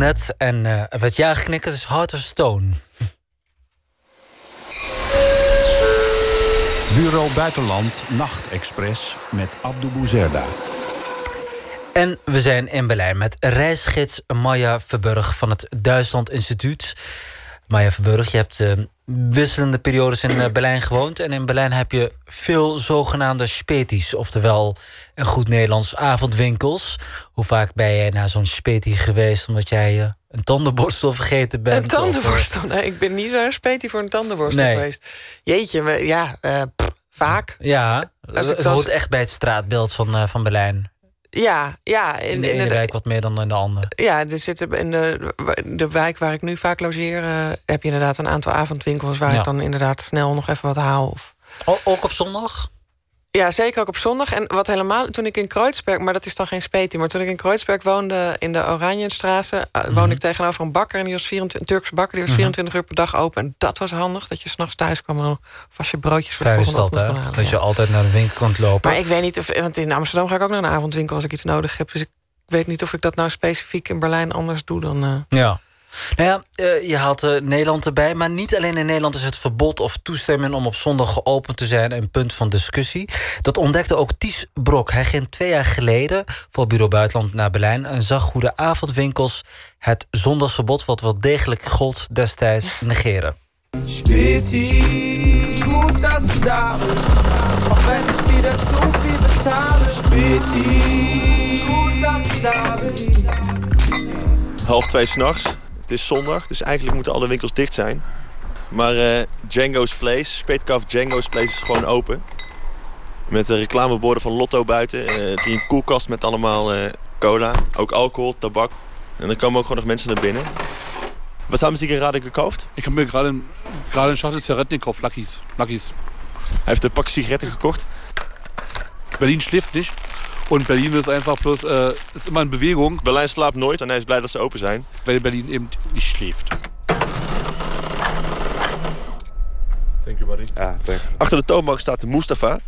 Net en eh, er werd ja geknikt. Het is Heart of Stone. Bureau Buitenland Nachtexpress met Abdou Bouzerda. En we zijn in Berlijn met reisgids Maya Verburg van het Duitsland Instituut. Maya Verburg, je hebt eh, wisselende periodes in eh, Berlijn gewoond. En in Berlijn heb je veel zogenaamde speties, oftewel een goed Nederlands avondwinkels. Hoe vaak ben jij naar zo'n spetie geweest omdat jij eh, een tandenborstel vergeten bent? Een of, eh, tandenborstel? Nee, ik ben niet zo'n spetie voor een tandenborstel Nee. geweest. Jeetje, we- ja, pff, vaak. Ja, als- hoort echt bij het straatbeeld van, van Berlijn. Ja, ja. In de ene wijk wat meer dan in de andere. Ja, er zitten in de, de wijk waar ik nu vaak logeer... eh, heb je inderdaad een aantal avondwinkels... waar Ja. ik dan inderdaad snel nog even wat haal. Of... O- ook op zondag? Ja, zeker ook op zondag. En wat helemaal, toen ik in Kreuzberg... maar dat is dan geen speti... maar toen ik in Kreuzberg woonde in de Oranjenstraße... eh, Mhm. woonde ik tegenover een bakker... en die was 24, een Turkse bakker, die was 24 uur per dag open. En dat was handig, dat je s'nachts thuis kwam... en dan vast je broodjes voor de Fijn is volgende dat, ochtend hè? kon halen. Dat ja. je altijd naar de winkel kunt lopen. Maar ik weet niet of... want in Amsterdam ga ik ook naar een avondwinkel... als ik iets nodig heb. Dus ik weet niet of ik dat nou specifiek in Berlijn anders doe dan... eh, Ja. Nou ja, eh, je haalt eh, Nederland erbij. Maar niet alleen in Nederland is het verbod of toestemming... om op zondag geopend te zijn een punt van discussie. Dat ontdekte ook Ties Brok. Hij ging twee jaar geleden voor Bureau Buitenland naar Berlijn... en zag hoe de avondwinkels het zondagsverbod... wat wel degelijk gold destijds negeren. Späti, gut, dass du da bist. Auch wenn ich wieder zu viel bezahle. Späti, gut, dass du da bist. half twee s'nachts. Het is zondag, dus eigenlijk moeten alle winkels dicht zijn. Maar eh, Django's Place, Speetkaf Django's Place is gewoon open. Met de reclameborden van Lotto buiten. eh die een koelkast met allemaal eh, cola. Ook alcohol, tabak. En dan komen ook gewoon nog mensen naar binnen. Was haben Sie gerade gekauft? Ich habe mir gerade gerade eine Schachtel Zigaretten gekauft, Lucky's. Lucky's. Hij heeft een pak sigaretten gekocht. Berlin schläft nicht. Und Berlin ist einfach bloß, äh, ist immer in Bewegung. Berlijn slaapt nooit en hij is blij dat ze open zijn. Weil Berlin eben nicht schläft. Thank you, buddy. Ah, thanks. Achter de toonbank staat de Mustafa.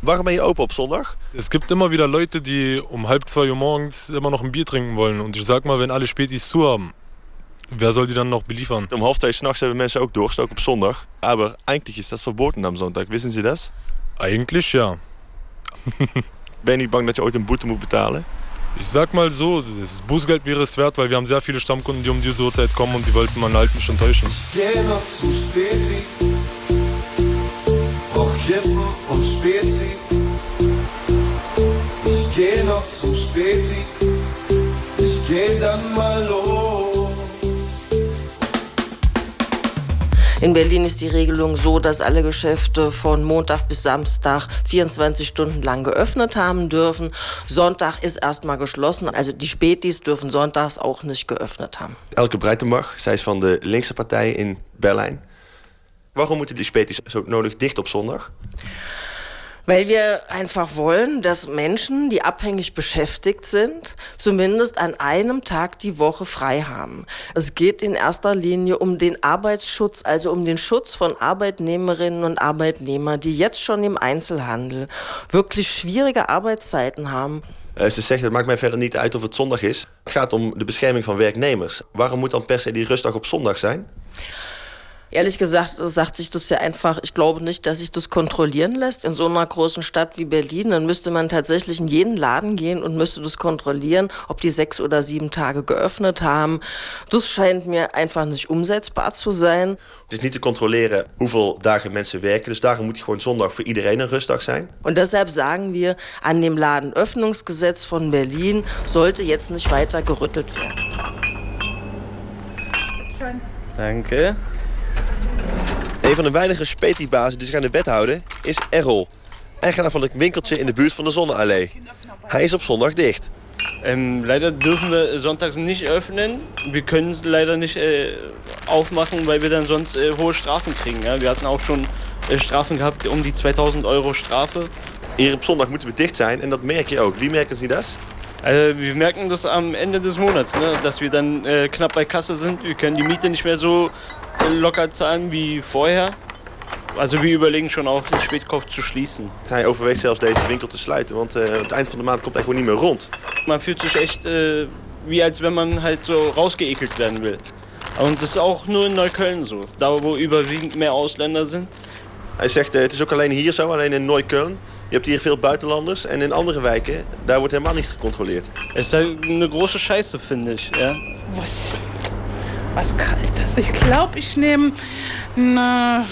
Waarom ben je open op zondag? Es gibt immer wieder Leute, die um halb zwei Uhr morgens immer noch ein Bier trinken wollen. Und ich sag mal, wenn alle Spätis zu haben, wer soll die dann noch beliefern? Om half twee s'nachts hebben mensen ook doorgestoken op zondag. Aber eigentlich ist das verboten am Sonntag. Wissen Sie das? Eigentlich ja. (laughs) Ben je niet bang dat je ooit een boete moet betalen? Ich sag mal so, das Bußgeld wäre es wert, weil wir haben sehr viele Stammkunden, die um diese Uhrzeit kommen und die wollten man halt nicht enttäuschen. Geh noch zu Späti. Brauch Kippen und Spezi. Ich geh noch zu Späti. Ich geh dann In Berlin ist die Regelung so, dass alle Geschäfte von Montag bis Samstag 24 Stunden lang geöffnet haben dürfen. Sonntag ist erstmal geschlossen. Also die Spätis dürfen sonntags auch nicht geöffnet haben. Elke Breitenbach, zij is van de linkse partij in Berlijn. Waarom moeten die speties zo nodig dicht op zondag? Weil wir einfach wollen, dass Menschen, die abhängig beschäftigt sind, zumindest an einem Tag die Woche frei haben. Es geht in erster Linie um den Arbeitsschutz, also um den Schutz von Arbeitnehmerinnen und Arbeitnehmern, die jetzt schon im Einzelhandel wirklich schwierige Arbeitszeiten haben. Eh, ze zegt, het maakt mij verder niet uit of het zondag is. Het gaat om de bescherming van werknemers. Waarom moet dan per se die rustdag op zondag zijn? Ehrlich gesagt sagt sich das ja einfach, ich glaube nicht, dass sich das kontrollieren lässt. In so einer großen Stadt wie Berlin, dann müsste man tatsächlich in jeden Laden gehen und müsste das kontrollieren, ob die sechs oder sieben Tage geöffnet haben. Das scheint mir einfach nicht umsetzbar zu sein. Het is niet te controleren hoeveel dagen mensen werken. Dus daarom moet gewoon zondag voor iedereen een rustdag zijn. Und deshalb sagen wir, an dem Ladenöffnungsgesetz von Berlin sollte jetzt nicht weiter gerüttelt werden. Danke. Een van de weinige spetiebazen die zich aan de wet houden is Errol. Eigenaar van een winkeltje in de buurt van de Zonneallee. Hij is op zondag dicht. Ähm, leider dürfen wir sonntags nicht öffnen. Wir können es leider nicht äh, aufmachen, weil wir dann sonst äh, hohe Strafen kriegen. Ja? Wir hatten auch schon äh, Strafen gehabt, um die 2000 Euro Strafe. Hier op zondag moeten we dicht zijn en dat merk je ook. Wie merken Sie das? Also wir merken das am Ende des Monats, ne? dass wir dann äh, knapp bei Kasse sind. Wir können die Miete nicht mehr so locker zahlen wie vorher. Also wir überlegen schon auch, den Spätkauf zu schließen. Hij overweegt zelfs deze winkel te sluiten, want eh, het eind van de maand komt hij gewoon niet meer rond. Man fühlt sich echt äh, wie als wenn man halt so rausgeekelt werden will. Und das ist auch nur in Neukölln so, da wo überwiegend mehr Ausländer sind. Hij zegt, eh, het is ook alleen hier zo, alleen in Neukölln. Je hebt hier veel buitenlanders en in andere wijken, daar wordt helemaal niet gecontroleerd. Es ist halt eine große Scheiße, finde ich, ja. Was, was Kaltes. Ich glaube, ich nehme eine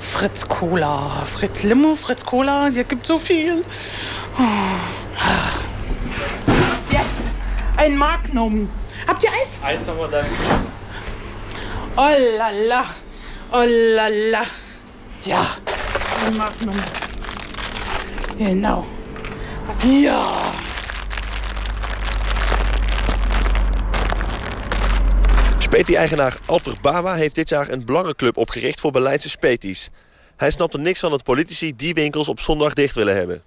Fritz Cola. Fritz Limo, Fritz Cola. Hier gibt so viel. Ah. Jetzt ein Magnum. Habt ihr Eis? Eis haben wir da. Oh la la. Oh la la. Ja, ein Magnum. Genau. Ja. Speti-eigenaar Alper Bawa heeft dit jaar een belangenclub opgericht voor Berlijnse Speties. Hij snapt er niks van dat politici die winkels op zondag dicht willen hebben.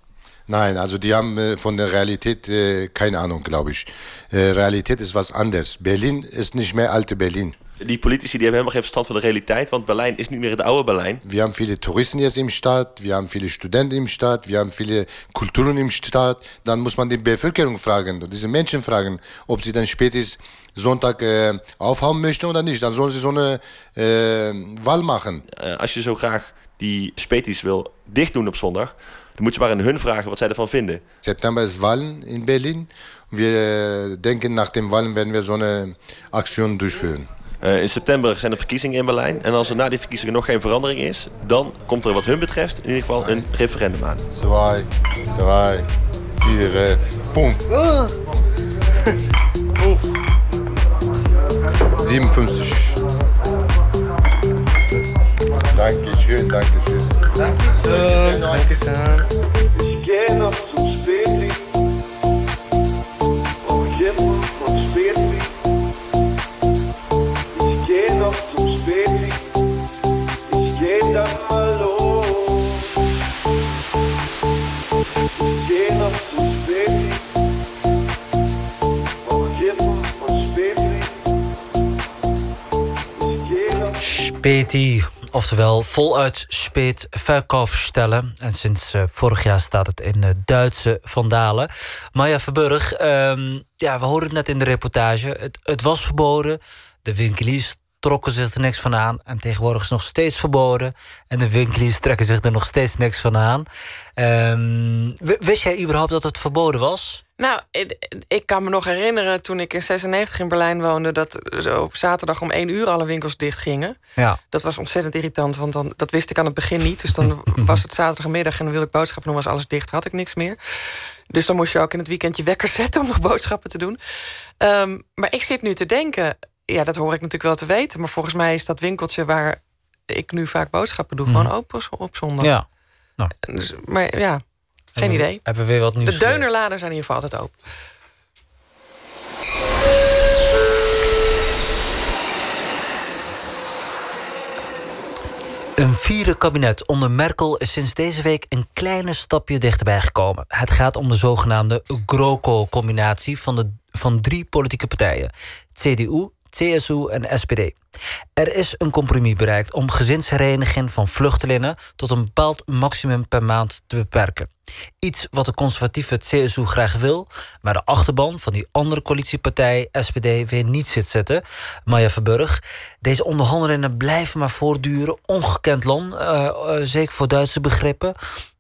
Nein, also die haben äh, von der Realität äh, keine Ahnung, glaube ich. Äh, Realität ist was anderes. Berlin ist nicht mehr alte Berlin. Die politici die hebben helemaal geen verstand van de realiteit, want Berlijn is niet meer het oude Berlijn. Wir haben viele Touristen jetzt im Stadt, wir haben viele Studenten im Stadt, wir haben viele Kulturen im Stadt. Dann muss man die Bevölkerung fragen, diese Menschen fragen, ob sie dann spätestens Sonntag äh, aufhauen möchten oder nicht. Dann sollen sie so eine äh, Wahl machen. Eh, als je zo graag die Speties wil dicht doen op zondag, dan moet je maar aan hun vragen wat zij ervan vinden. September ist Wahlen in Berlin. Wir äh, denken, nach den Wahlen werden wir so eine Aktion durchführen. Eh, in september zijn er verkiezingen in Berlijn. En als er na die verkiezingen nog geen verandering is, dan komt er wat hun betreft in ieder geval een referendum aan. Zwei, drei, vier, boom. 57. Dankeschön, Dankeschön. Dankeschön, Dankeschön. Speti, oftewel voluit speet verkoopstellen. En sinds eh, vorig jaar staat het in eh, Duitse vandalen. Maya Verburg, ehm, ja, we hoorden het net in de reportage. Het, het was verboden. De winkeliers trokken zich er niks van aan. En tegenwoordig is het nog steeds verboden. En de winkeliers trekken zich er nog steeds niks van aan. Ehm, wist jij überhaupt dat het verboden was? Nou, ik, ik kan me nog herinneren toen ik in 96 in Berlijn woonde... dat op zaterdag om één uur alle winkels dicht gingen. Ja. Dat was ontzettend irritant, want dan, dat wist ik aan het begin niet. Dus dan (laughs) was het zaterdagmiddag en dan wilde ik boodschappen doen... was alles dicht, had ik niks meer. Dus dan moest je ook in het weekend je wekker (laughs) zetten... om nog boodschappen te doen. Ehm, maar ik zit nu te denken... ja, dat hoor ik natuurlijk wel te weten... maar volgens mij is dat winkeltje waar ik nu vaak boodschappen doe... Mhm. gewoon open op zondag. Ja. Nou. Dus, maar ja, geen we- idee. Hebben we weer wat nieuws De deunerladen zijn in ieder geval altijd open. Een vierde kabinet onder Merkel is sinds deze week een kleine stapje dichterbij gekomen. Het gaat om de zogenaamde GroKo-combinatie van, de, van drie politieke partijen: CDU, CSU en SPD. Er is een compromis bereikt om gezinshereniging van vluchtelingen tot een bepaald maximum per maand te beperken. Iets wat de conservatieve CSU graag wil, maar de achterban van die andere coalitiepartij SPD weer niet zit zitten. Maya Verburg, deze onderhandelingen blijven maar voortduren. Ongekend lang, eh, eh, zeker voor Duitse begrippen.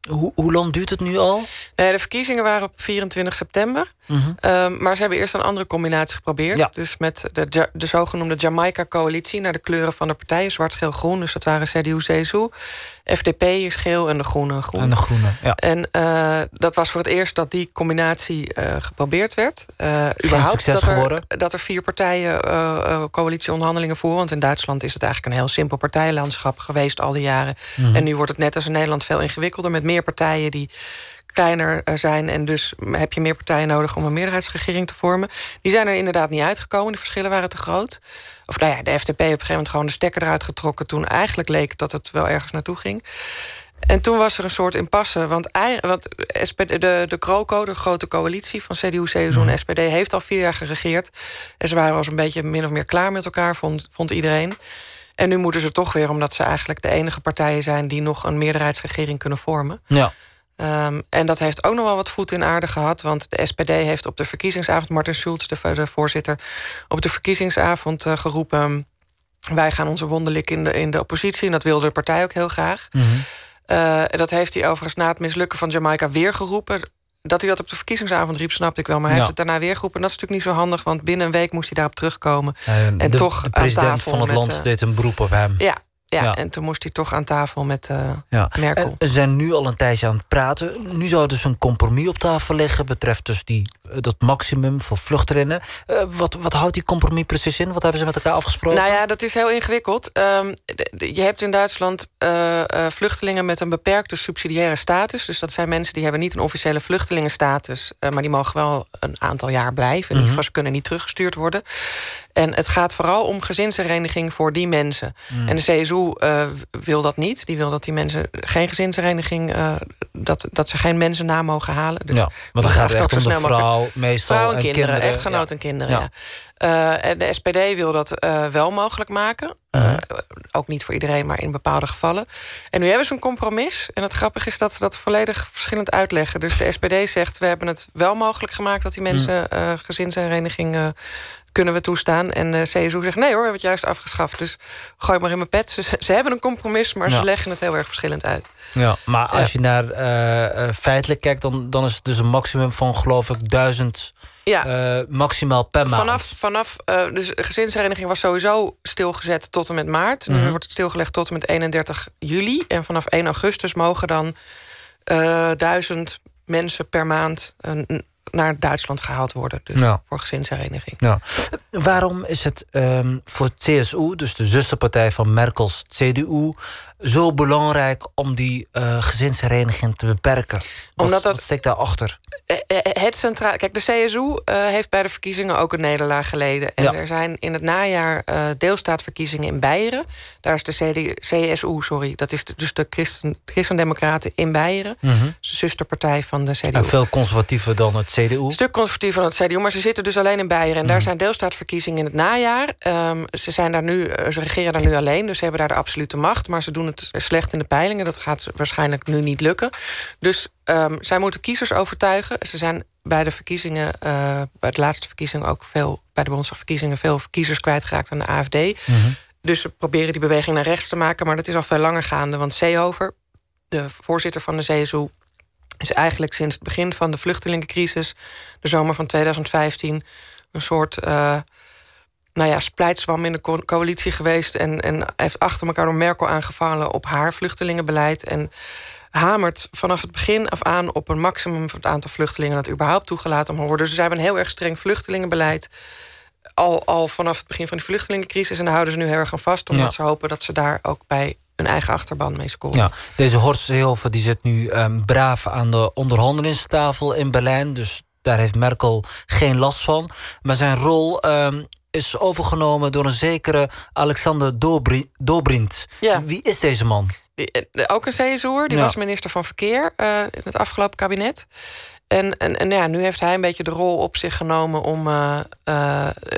Hoe, hoe lang duurt het nu al? Nee, de verkiezingen waren op 24 september. Mhm. Ehm, maar ze hebben eerst een andere combinatie geprobeerd. Ja. Dus met de, de zogenoemde Jamaica-coalitie... naar de kleuren van de partijen, zwart, geel, groen. Dus dat waren CDU, CSU. FDP is geel en de groene groen. En de groene, ja. En eh, dat was voor het eerst dat die combinatie eh, geprobeerd werd. Eh überhaupt succes dat er, geworden? dat er vier partijen coalitieonderhandelingen voeren. Want in Duitsland is het eigenlijk een heel simpel partijlandschap geweest al die jaren. Mhm. En nu wordt het net als in Nederland veel ingewikkelder... met meer partijen die kleiner eh, zijn. En dus heb je meer partijen nodig om een meerderheidsregering te vormen. Die zijn er inderdaad niet uitgekomen. De verschillen waren te groot. Of nou ja, de FDP op een gegeven moment gewoon de stekker eruit getrokken... toen eigenlijk leek dat het wel ergens naartoe ging. En toen was er een soort impasse. Want, ei- want SPD, de, de CROCO, de grote coalitie van CDU, CSU en SPD... heeft al vier jaar geregeerd. En ze waren al een beetje min of meer klaar met elkaar, vond, vond iedereen. En nu moeten ze toch weer, omdat ze eigenlijk de enige partijen zijn... die nog een meerderheidsregering kunnen vormen. Ja. Ehm, en dat heeft ook nog wel wat voet in aarde gehad. Want de SPD heeft op de verkiezingsavond... Martin Schulz, de, de voorzitter... op de verkiezingsavond eh, geroepen... wij gaan onze wonden likken in de, in de oppositie. En dat wilde de partij ook heel graag. Eh, dat heeft hij overigens na het mislukken van Jamaica weer geroepen. Dat hij dat op de verkiezingsavond riep, snapte ik wel. Maar hij Ja. heeft het daarna weer geroepen. En dat is natuurlijk niet zo handig... want binnen een week moest hij daarop terugkomen. En en de, toch de aan president tafel van het land eh, deed een beroep op hem. Ja, ja, Ja. en toen moest hij toch aan tafel met eh, Ja. Merkel. En ze zijn nu al een tijdje aan het praten. Nu zou dus een compromis op tafel liggen... betreft dus die, eh, dat maximum voor vluchtelingen. Eh, wat, wat houdt die compromis precies in? Wat hebben ze met elkaar afgesproken? Nou ja, dat is heel ingewikkeld. Ehm, je hebt in Duitsland eh, eh, vluchtelingen met een beperkte subsidiaire status. Dus dat zijn mensen die hebben niet een officiële vluchtelingenstatus... eh, maar die mogen wel een aantal jaar blijven. In ieder Mhm. geval, ze kunnen niet teruggestuurd worden. En het gaat vooral om gezinshereniging voor die mensen. Mhm. En de CSU eh, wil dat niet. Die wil dat die mensen geen gezinshereniging... eh, dat, dat ze geen mensen na mogen halen. Dus ja, want dan die gaat het echt om de mogelijk- vrouw, meestal Vrouw en, en kinderen, kinderen. echtgenoot Ja. en kinderen, Ja. ja. Eh, en de SPD wil dat eh, wel mogelijk maken. Eh, ook niet voor iedereen, maar in bepaalde gevallen. En nu hebben ze een compromis. En het grappige is dat ze dat volledig verschillend uitleggen. Dus de SPD zegt, we hebben het wel mogelijk gemaakt... dat die mensen eh gezinshereniging kunnen we toestaan. En de CSU zegt, nee hoor, we hebben het juist afgeschaft. Dus gooi maar in mijn pet. Ze, ze hebben een compromis, maar Ja. ze leggen het heel erg verschillend uit. Ja, maar als je naar eh, eh, feitelijk kijkt... Dan, dan is het dus een maximum van, geloof ik, duizend Ja. eh, maximaal per maand. Vanaf, vanaf eh, dus de gezinshereniging was sowieso stilgezet tot en met maart. Nu Mhm. wordt het stilgelegd tot en met 31 juli. En vanaf 1 augustus mogen dan eh, duizend mensen per maand eh, n- naar Duitsland gehaald worden. Dus Ja. voor gezinshereniging. Ja. Waarom is het ehm, voor CSU, dus de zusterpartij van Merkels CDU... zo belangrijk om die eh, gezinshereniging te beperken? Wat, Omdat dat- wat steekt daarachter? Eh, eh, Het centraal. Kijk, de CSU eh, heeft bij de verkiezingen ook een nederlaag geleden. En Ja. er zijn in het najaar eh, deelstaatverkiezingen in Beieren. Daar is de CD, CSU, sorry, dat is de- dus de Christen, Christendemocraten in Beieren. Mhm. Dus de zusterpartij van de CDU. En veel conservatiever dan het CDU. Een stuk conservatiever dan het CDU, maar ze zitten dus alleen in Beieren. En daar zijn deelstaatverkiezingen in het najaar. Ehm, ze, zijn daar nu, eh, ze regeren daar nu alleen, dus ze hebben daar de absolute macht. Maar ze doen het slecht in de peilingen. Dat gaat waarschijnlijk nu niet lukken. Dus ehm, zij moeten kiezers overtuigen. Ze zijn bij de verkiezingen, eh, bij de laatste verkiezingen ook veel, bij de Bondsdagverkiezingen, veel kiezers kwijtgeraakt aan de AFD. Mhm. Dus ze proberen die beweging naar rechts te maken. Maar dat is al veel langer gaande. Want Seehofer, de voorzitter van de CSU... is eigenlijk sinds het begin van de vluchtelingencrisis... de zomer van 2015... een soort eh, nou ja, splijtswam in de co- coalitie geweest... En, en heeft achter elkaar door Merkel aangevallen op haar vluchtelingenbeleid... en hamert vanaf het begin af aan op een maximum van het aantal vluchtelingen... dat überhaupt toegelaten mag worden. Dus ze hebben een heel erg streng vluchtelingenbeleid al, al vanaf het begin van de vluchtelingencrisis. En daar houden ze nu heel erg aan vast. Omdat Ja. ze hopen dat ze daar ook bij hun eigen achterban mee scoren. Ja, deze Horst Seehofer die zit nu ehm, braaf aan de onderhandelingstafel in Berlijn. Dus daar heeft Merkel geen last van. Maar zijn rol ehm, is overgenomen door een zekere Alexander Dobri- Dobrindt. Ja. Wie is deze man? Die- eh, ook een CSU'er, die Ja. was minister van Verkeer eh, in het afgelopen kabinet. En, en, en ja, nu heeft hij een beetje de rol op zich genomen om eh,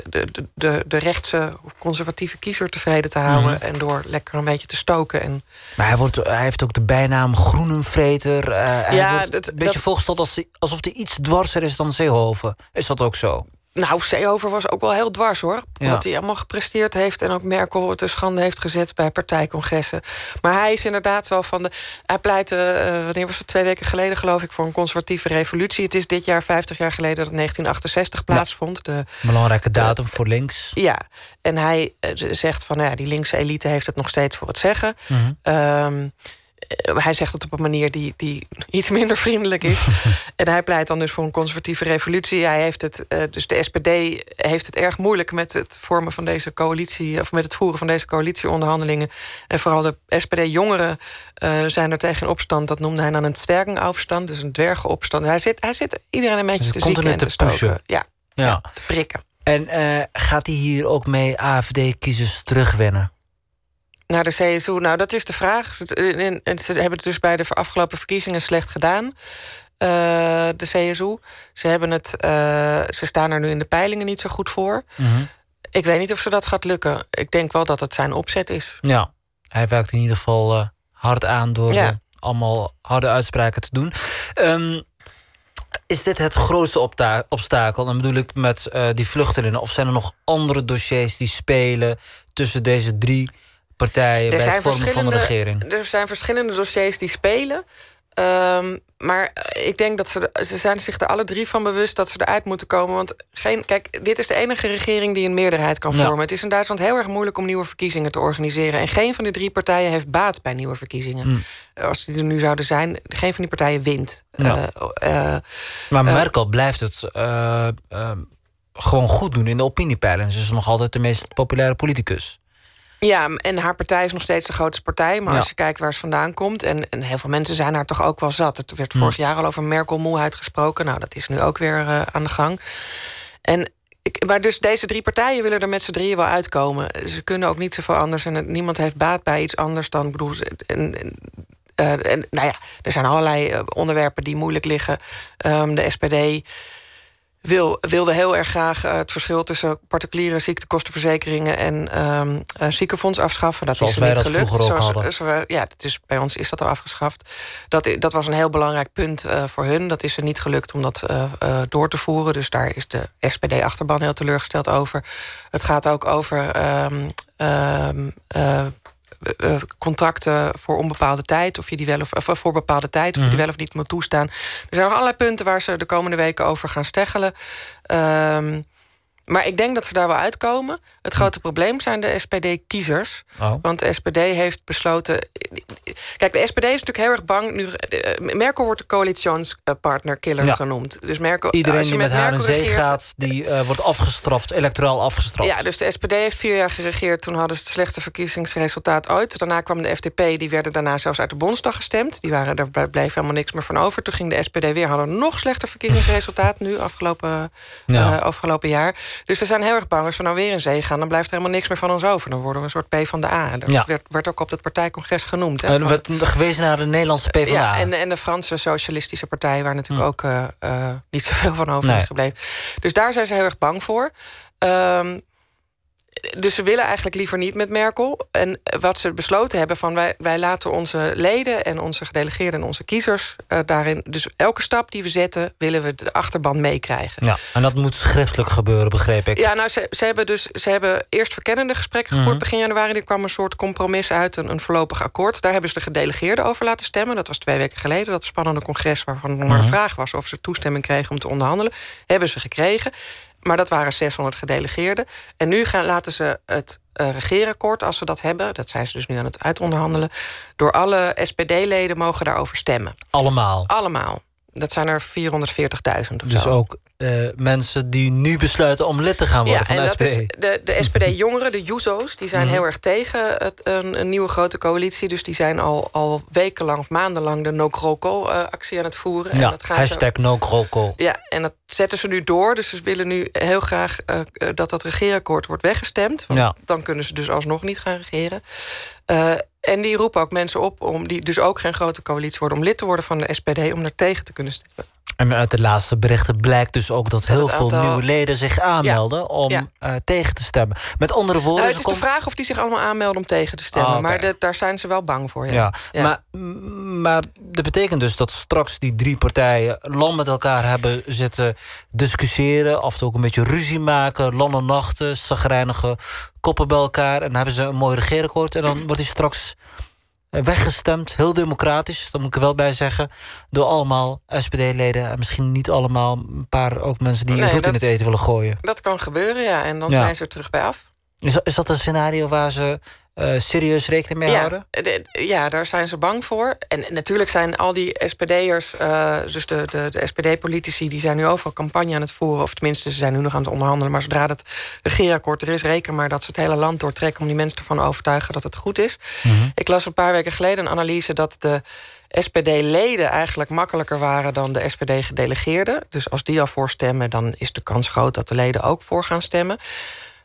de, de, de, rechtse of conservatieve kiezer tevreden te houden. Mhm. En door lekker een beetje te stoken. En Maar hij, wordt, hij heeft ook de bijnaam Groenenvreter. Eh, hij Ja, wordt dat- een beetje dat- voorgesteld als alsof hij iets dwarser is dan Seehofer. Is dat ook zo? Nou, Seehofer was ook wel heel dwars hoor. Ja. Wat hij allemaal gepresteerd heeft. En ook Merkel te schande heeft gezet bij partijcongressen. Maar hij is inderdaad wel van de. Hij pleitte, eh, wanneer was het? Twee weken geleden, geloof ik, voor een conservatieve revolutie. Het is dit jaar 50 jaar geleden dat 1968 plaatsvond. De, Belangrijke datum voor links. ja, en hij eh, zegt van, ja, die linkse elite heeft het nog steeds voor het zeggen. Eh, hij zegt het op een manier die, die iets minder vriendelijk is. (laughs) en hij pleit dan dus voor een conservatieve revolutie. Hij heeft het, eh, dus de SPD heeft het erg moeilijk met het vormen van deze coalitie, of met het voeren van deze coalitieonderhandelingen. En vooral de SPD-jongeren eh, zijn er tegen in opstand. Dat noemde hij dan een zwergenafstand, dus een dwergenopstand. Hij zit, hij zit iedereen een beetje Dus te zieken en te te stoken. Ja, Ja. te prikken. En eh, gaat hij hier ook mee AFD-kiezers terugwinnen? Naar de CSU, nou dat is de vraag. Ze, en- en ze hebben het dus bij de afgelopen verkiezingen slecht gedaan. eh, de CSU. Ze, hebben het, eh, ze staan er nu in de peilingen niet zo goed voor. Mhm. Ik weet niet of ze dat gaat lukken. Ik denk wel dat het zijn opzet is. Ja, hij werkt in ieder geval eh, hard aan door Ja. eh, allemaal harde uitspraken te doen. Ehm, is dit het grootste obstakel? Dan bedoel ik met eh, die vluchtelingen. Of zijn er nog andere dossiers die spelen tussen deze drie partijen bij het vormen van de regering? Er zijn verschillende dossiers die spelen. Ehm, maar ik denk dat ze, ze zijn zich er alle drie van bewust dat ze eruit moeten komen. Want geen, kijk, dit is de enige regering die een meerderheid kan Ja. vormen. Het is in Duitsland heel erg moeilijk om nieuwe verkiezingen te organiseren. En geen van die drie partijen heeft baat bij nieuwe verkiezingen. Hmm. Als die er nu zouden zijn, geen van die partijen wint. Ja. Eh, eh, Maar eh, Merkel blijft het eh, eh, gewoon goed doen in de opiniepeilen. Ze is nog altijd de meest populaire politicus. Ja, en haar partij is nog steeds de grootste partij. Maar Ja. als je kijkt waar ze vandaan komt... En, en heel veel mensen zijn haar toch ook wel zat. Het werd Hmm. vorig jaar al over Merkel-moeheid gesproken. Nou, dat is nu ook weer eh, aan de gang. En, ik, maar dus deze drie partijen willen er met z'n drieën wel uitkomen. Ze kunnen ook niet zoveel anders. En het- niemand heeft baat bij iets anders dan... ik bedoel, en, en, eh, en, nou ja, er zijn allerlei eh, onderwerpen die moeilijk liggen. Ehm, de SPD wil, wilde heel erg graag eh, het verschil tussen particuliere ziektekostenverzekeringen en ehm eh, ziekenfonds afschaffen. Dat Zoals is niet dat gelukt. Zoals- we- ja, dus bij ons is dat al afgeschaft. Dat, dat was een heel belangrijk punt eh, voor hun. Dat is er niet gelukt om dat door te voeren. Dus daar is de SPD-achterban heel teleurgesteld over. Het gaat ook over ehm, ehm, eh, eh, contracten voor onbepaalde tijd, of je die wel of, of voor bepaalde tijd, of je die wel of niet moet toestaan. Er zijn nog allerlei punten waar ze de komende weken over gaan steggelen. Ehm, maar ik denk dat ze daar wel uitkomen. Het grote probleem zijn de SPD-kiezers. Oh. Want de SPD heeft besloten. Kijk, de SPD is natuurlijk heel erg bang. Nu, eh, Merkel wordt de coalitionspartner-killer Ja. genoemd. Dus Merkel, Iedereen als je die met haar in zee regeert- gaat, die eh, wordt afgestraft, electoraal afgestraft. ja, dus de SPD heeft vier jaar geregeerd. Toen hadden ze het slechtste verkiezingsresultaat ooit. Daarna kwam de FDP, die werden daarna zelfs uit de Bondsdag gestemd. Die waren, daar bleef helemaal niks meer van over. Toen ging de SPD weer, hadden nog slechter verkiezingsresultaat nu, afgelopen, Ja. eh, afgelopen jaar. Dus ze zijn heel erg bang, als we nou weer in zee gaan... dan blijft er helemaal niks meer van ons over. Dan worden we een soort P van de A. Dat Ja. werd, werd ook op het partijcongres genoemd. hè, En van- werd gewezen naar de Nederlandse PvdA. ja, en, en de Franse Socialistische Partij, waar natuurlijk ook eh, eh, niet zoveel van over Nee. is gebleven. Dus daar zijn ze heel erg bang voor. Ehm, dus ze willen eigenlijk liever niet met Merkel. En wat ze besloten hebben van wij, wij laten onze leden en onze gedelegeerden en onze kiezers eh, daarin. Dus elke stap die we zetten, willen we de achterban meekrijgen. Ja, en dat moet schriftelijk gebeuren, begreep ik. Ja, nou, ze, ze hebben dus ze hebben eerst verkennende gesprekken gevoerd Mhm. begin januari. Er kwam een soort compromis uit, een, een voorlopig akkoord. Daar hebben ze de gedelegeerden over laten stemmen. Dat was twee weken geleden. Dat spannende congres waarvan nog maar de Mhm. vraag was of ze toestemming kregen om te onderhandelen. Hebben ze gekregen. Maar dat waren 600 gedelegeerden. En nu gaan, laten ze het eh regeerakkoord, als ze dat hebben... dat zijn ze dus nu aan het uitonderhandelen... door alle SPD-leden mogen daarover stemmen. Allemaal. Allemaal. Dat zijn er 440.000 of Dus zo. ook eh, mensen die nu besluiten om lid te gaan worden van en de dat SPD. is de, de SPD-jongeren, (laughs) de Juzo's, die zijn Mhm. heel erg tegen het, een, een nieuwe grote coalitie. Dus die zijn al, al wekenlang of maandenlang de no-croco-actie aan het voeren. en ja, dat gaan ze- hashtag no kroko. ja, en dat zetten ze nu door. Dus ze willen nu heel graag eh, eh, dat dat regeerakkoord wordt weggestemd. Want Ja. dan kunnen ze dus alsnog niet gaan regeren. Eh, en die roepen ook mensen op, om, die dus ook geen grote coalitie worden... om lid te worden van de SPD, om daar tegen te kunnen stemmen. En uit de laatste berichten blijkt dus ook dat heel veel nieuwe leden zich aanmelden om Ja. eh, tegen te stemmen. Met andere woorden, Nou, het is de vraag of die zich allemaal aanmelden om tegen te stemmen. Ah. Maar de- daar zijn ze wel bang voor. Ja. Ja. Maar, maar dat betekent dus dat straks die drie partijen lang met elkaar hebben zitten discussiëren, af en toe ook een beetje ruzie maken, lange nachten, zagrijnige koppen bij elkaar. En dan hebben ze een mooi regeerakkoord en dan wordt die straks weggestemd, heel democratisch, dat moet ik er wel bij zeggen, door allemaal SPD-leden en misschien niet allemaal, een paar ook mensen die Nee, roet in het eten willen gooien. Dat kan gebeuren, ja. En dan Ja. zijn ze er terug bij af. Is is dat een scenario waar ze eh, serieus rekening mee ja, houden? de- ja, daar zijn ze bang voor. En natuurlijk zijn al die SPD'ers, eh, dus de, de, de SPD-politici... die zijn nu overal campagne aan het voeren. Of tenminste, ze zijn nu nog aan het onderhandelen. Maar zodra het regeerakkoord er is, reken maar dat ze het hele land doortrekken... om die mensen ervan te overtuigen dat het goed is. Ik las een paar weken geleden een analyse dat de SPD-leden eigenlijk makkelijker waren dan de SPD-gedelegeerden. Dus als die al voor stemmen, dan is de kans groot dat de leden ook voor gaan stemmen.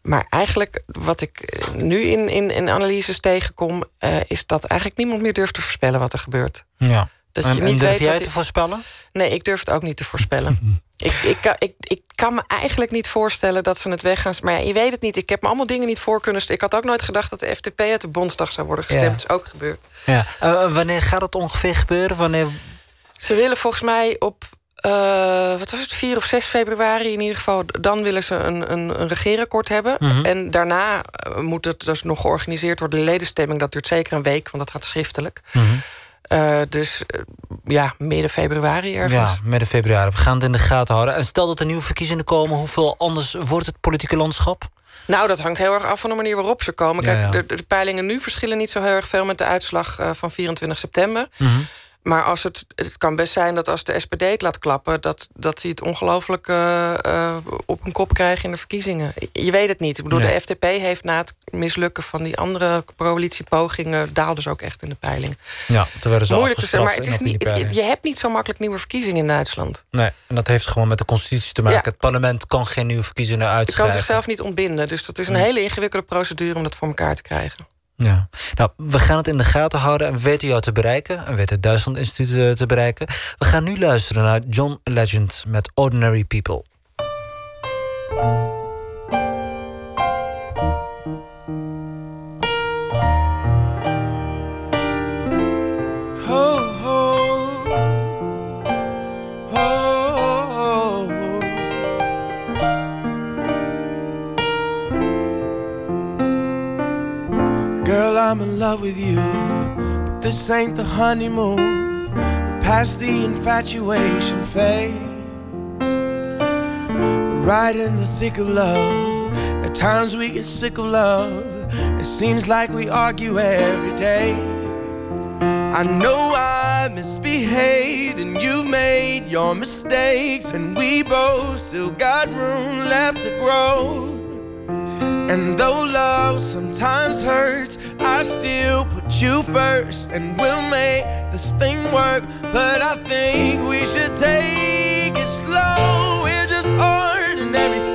Maar eigenlijk, wat ik eh, nu in, in, in analyses tegenkom, eh, is dat eigenlijk niemand meer durft te voorspellen wat er gebeurt. Ja. Dat en, je en niet durf weet jij te voorspellen? Nee, ik durf het ook niet te voorspellen. (laughs) ik, ik, kan, ik, ik kan me eigenlijk niet voorstellen dat ze het weg gaan. Maar ja, je weet het niet. Ik heb me allemaal dingen niet voor kunnen stellen. Ik had ook nooit gedacht dat de FDP uit de Bondsdag zou worden gestemd. Ja. Dat is ook gebeurd. Ja. Eh, wanneer gaat het ongeveer gebeuren? Wanneer Ze willen volgens mij op, eh, wat was het, 4 of 6 februari in ieder geval... dan willen ze een, een, een regeerakkoord hebben. Mhm. En daarna eh, moet het dus nog georganiseerd worden. De ledenstemming, dat duurt zeker een week, want dat gaat schriftelijk. Mhm. Eh, dus ja, midden februari ergens. Ja, midden februari. We gaan het in de gaten houden. En stel dat er nieuwe verkiezingen komen, hoeveel anders wordt het politieke landschap? Nou, dat hangt heel erg af van de manier waarop ze komen. Kijk, ja. De, de peilingen nu verschillen niet zo heel erg veel... met de uitslag van 24 september. Mhm. Maar als het, het kan best zijn dat als de SPD het laat klappen... dat, dat hij het ongelooflijk eh, eh, op een kop krijgt in de verkiezingen. Je weet het niet. Ik bedoel, Nee. de FDP heeft na het mislukken van die andere coalitiepogingen... daalde ze ook echt in de peiling. Ja, toen werden ze Moeilijk te zeggen, maar het is niet, je hebt niet zo makkelijk nieuwe verkiezingen in Duitsland. Nee, en dat heeft gewoon met de constitutie te maken. Ja. Het parlement kan geen nieuwe verkiezingen Je kan uitschrijven. zichzelf niet ontbinden. Dus dat is een Nee. hele ingewikkelde procedure om dat voor elkaar te krijgen. Ja. Nou, we gaan het in de gaten houden en we weten jou te bereiken. En we weten het Duitsland Instituut eh, te bereiken. We gaan nu luisteren naar John Legend met Ordinary People. I'm in love with you, but this ain't the honeymoon. We're past the infatuation phase. We're right in the thick of love. At times we get sick of love. It seems like we argue every day. I know I misbehaved and you've made your mistakes, and we both still got room left to grow. And though love sometimes hurts, I still put you first, and we'll make this thing work. But I think we should take it slow. We're just ordinary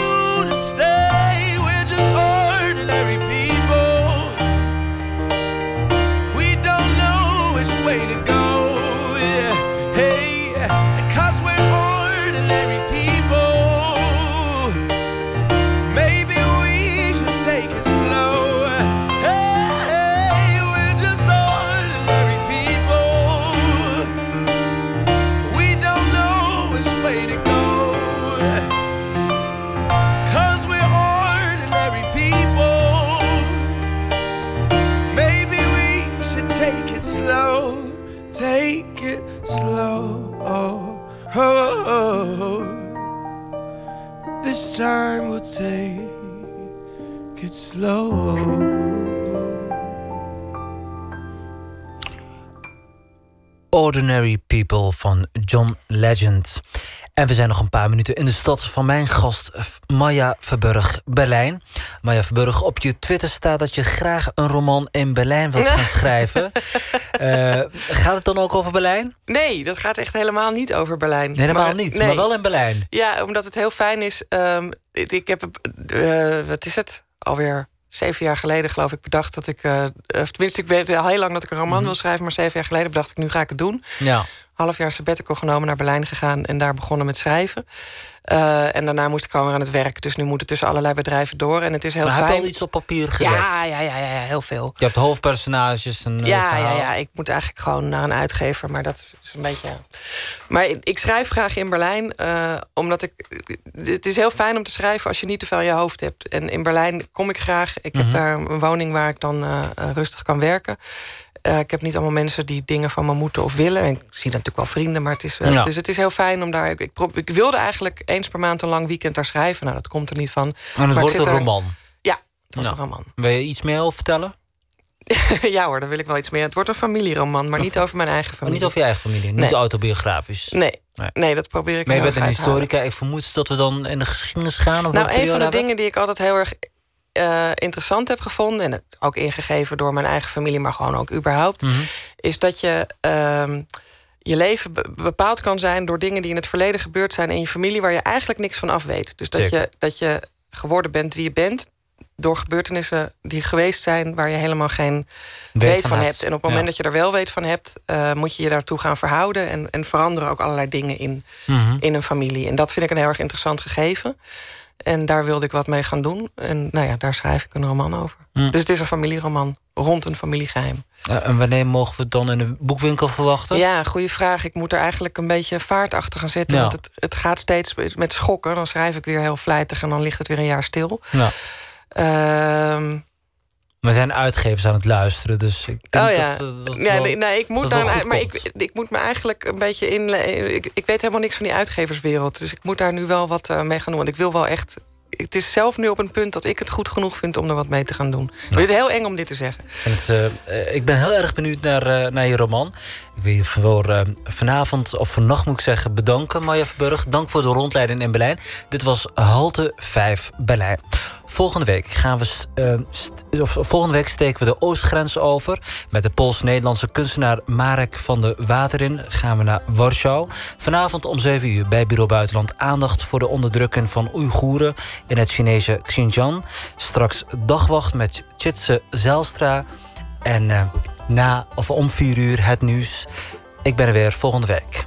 Ordinary People van John Legend. En we zijn nog een paar minuten in de stad van mijn gast Maya Verburg, Berlijn. Maya Verburg, op je Twitter staat dat je graag een roman in Berlijn wilt gaan (laughs) schrijven. Eh, gaat het dan ook over Berlijn? Nee, dat gaat echt helemaal niet over Berlijn. Nee, helemaal Maar- niet, nee. maar wel in Berlijn. Ja, omdat het heel fijn is. ehm, ik, ik heb, eh, wat is het? Alweer zeven jaar geleden geloof ik bedacht dat ik... of tenminste, ik weet al heel lang dat ik een roman wil schrijven... maar zeven jaar geleden bedacht ik, nu ga ik het doen. Ja. Half jaar sabbatical genomen, naar Berlijn gegaan... en daar begonnen met schrijven. Eh, en daarna moest ik gewoon weer aan het werk. Dus nu moet het tussen allerlei bedrijven door. En het is heel maar heb fijn. je al iets op papier gezet? Ja, ja, ja, ja, heel veel. Je hebt hoofdpersonages en eh, Ja, ja, ja, ik moet eigenlijk gewoon naar een uitgever, maar dat is een beetje Maar ik- schrijf graag in Berlijn, eh, omdat ik... Het is heel fijn om te schrijven als je niet te veel in je hoofd hebt. En in Berlijn kom ik graag. Ik heb Mhm. daar een woning waar ik dan rustig kan werken. Eh, ik heb niet allemaal mensen die dingen van me moeten of willen. En ik zie natuurlijk wel vrienden, maar het is, eh, Ja. dus het is heel fijn om daar... Ik, ik, wilde eigenlijk eens per maand een lang weekend daar schrijven. Nou, dat komt er niet van. En het Maar wordt een er- roman. Ja, het wordt een roman. Wil je iets meer over vertellen? (laughs) ja hoor, daar wil ik wel iets meer. Het wordt een familieroman, maar niet over mijn eigen Maar familie. niet over je eigen familie, niet Nee. autobiografisch. Nee. Nee. nee, dat probeer ik Maar je bent een historica. Ik vermoed dat we dan in de geschiedenis gaan. Of Nou, een van de dingen die ik altijd heel erg eh, interessant heb gevonden... en het ook ingegeven door mijn eigen familie, maar gewoon ook überhaupt... Mhm. is dat je ehm, je leven be- bepaald kan zijn... door dingen die in het verleden gebeurd zijn in je familie... waar je eigenlijk niks van af weet. Dus dat je, dat je geworden bent wie je bent... door gebeurtenissen die geweest zijn... waar je helemaal geen weet, van van hebt. En op het moment Ja. dat je er wel weet van hebt... eh, moet je je daartoe gaan verhouden... en, en veranderen ook allerlei dingen in, Mhm. in een familie. En dat vind ik een heel erg interessant gegeven. En daar wilde ik wat mee gaan doen. En nou ja, daar schrijf ik een roman over. Mm. Dus het is een familieroman rond een familiegeheim. Eh, en wanneer mogen we het dan in de boekwinkel verwachten? Ja, goede vraag. Ik moet er eigenlijk een beetje vaart achter gaan zetten. Ja. Want het, het gaat steeds met schokken. Dan schrijf ik weer heel vlijtig en dan ligt het weer een jaar stil. Ja. Ehm, We zijn uitgevers aan het luisteren, dus ik denk oh ja, dat, eh, dat ja wel- nee, nee, ik moet goed maar komt. ik, ik moet me eigenlijk een beetje in. Ik, ik weet helemaal niks van die uitgeverswereld, dus ik moet daar nu wel wat eh, mee gaan doen. Want ik wil wel echt. Het is zelf nu op een punt dat ik het goed genoeg vind om er wat mee te gaan doen. Ik vind het heel eng om dit te zeggen. En het, eh, eh, ik ben heel erg benieuwd naar, eh, naar je roman. Ik wil je voor eh, vanavond, of vannacht moet ik zeggen, bedanken, Maya Verburg. Dank voor de rondleiding in Berlijn. Dit was Halte 5 Berlijn. Volgende week, gaan we, eh, of, volgende week steken we de oostgrens over. Met de Pools-Nederlandse kunstenaar Marek van de Waterin gaan we naar Warschau. Vanavond om 7 uur bij Bureau Buitenland aandacht voor de onderdrukking van Oeigoeren in het Chinese Xinjiang. Straks dagwacht met Chitse Zelstra. En eh, na of om 4 uur het nieuws. Ik ben er weer volgende week.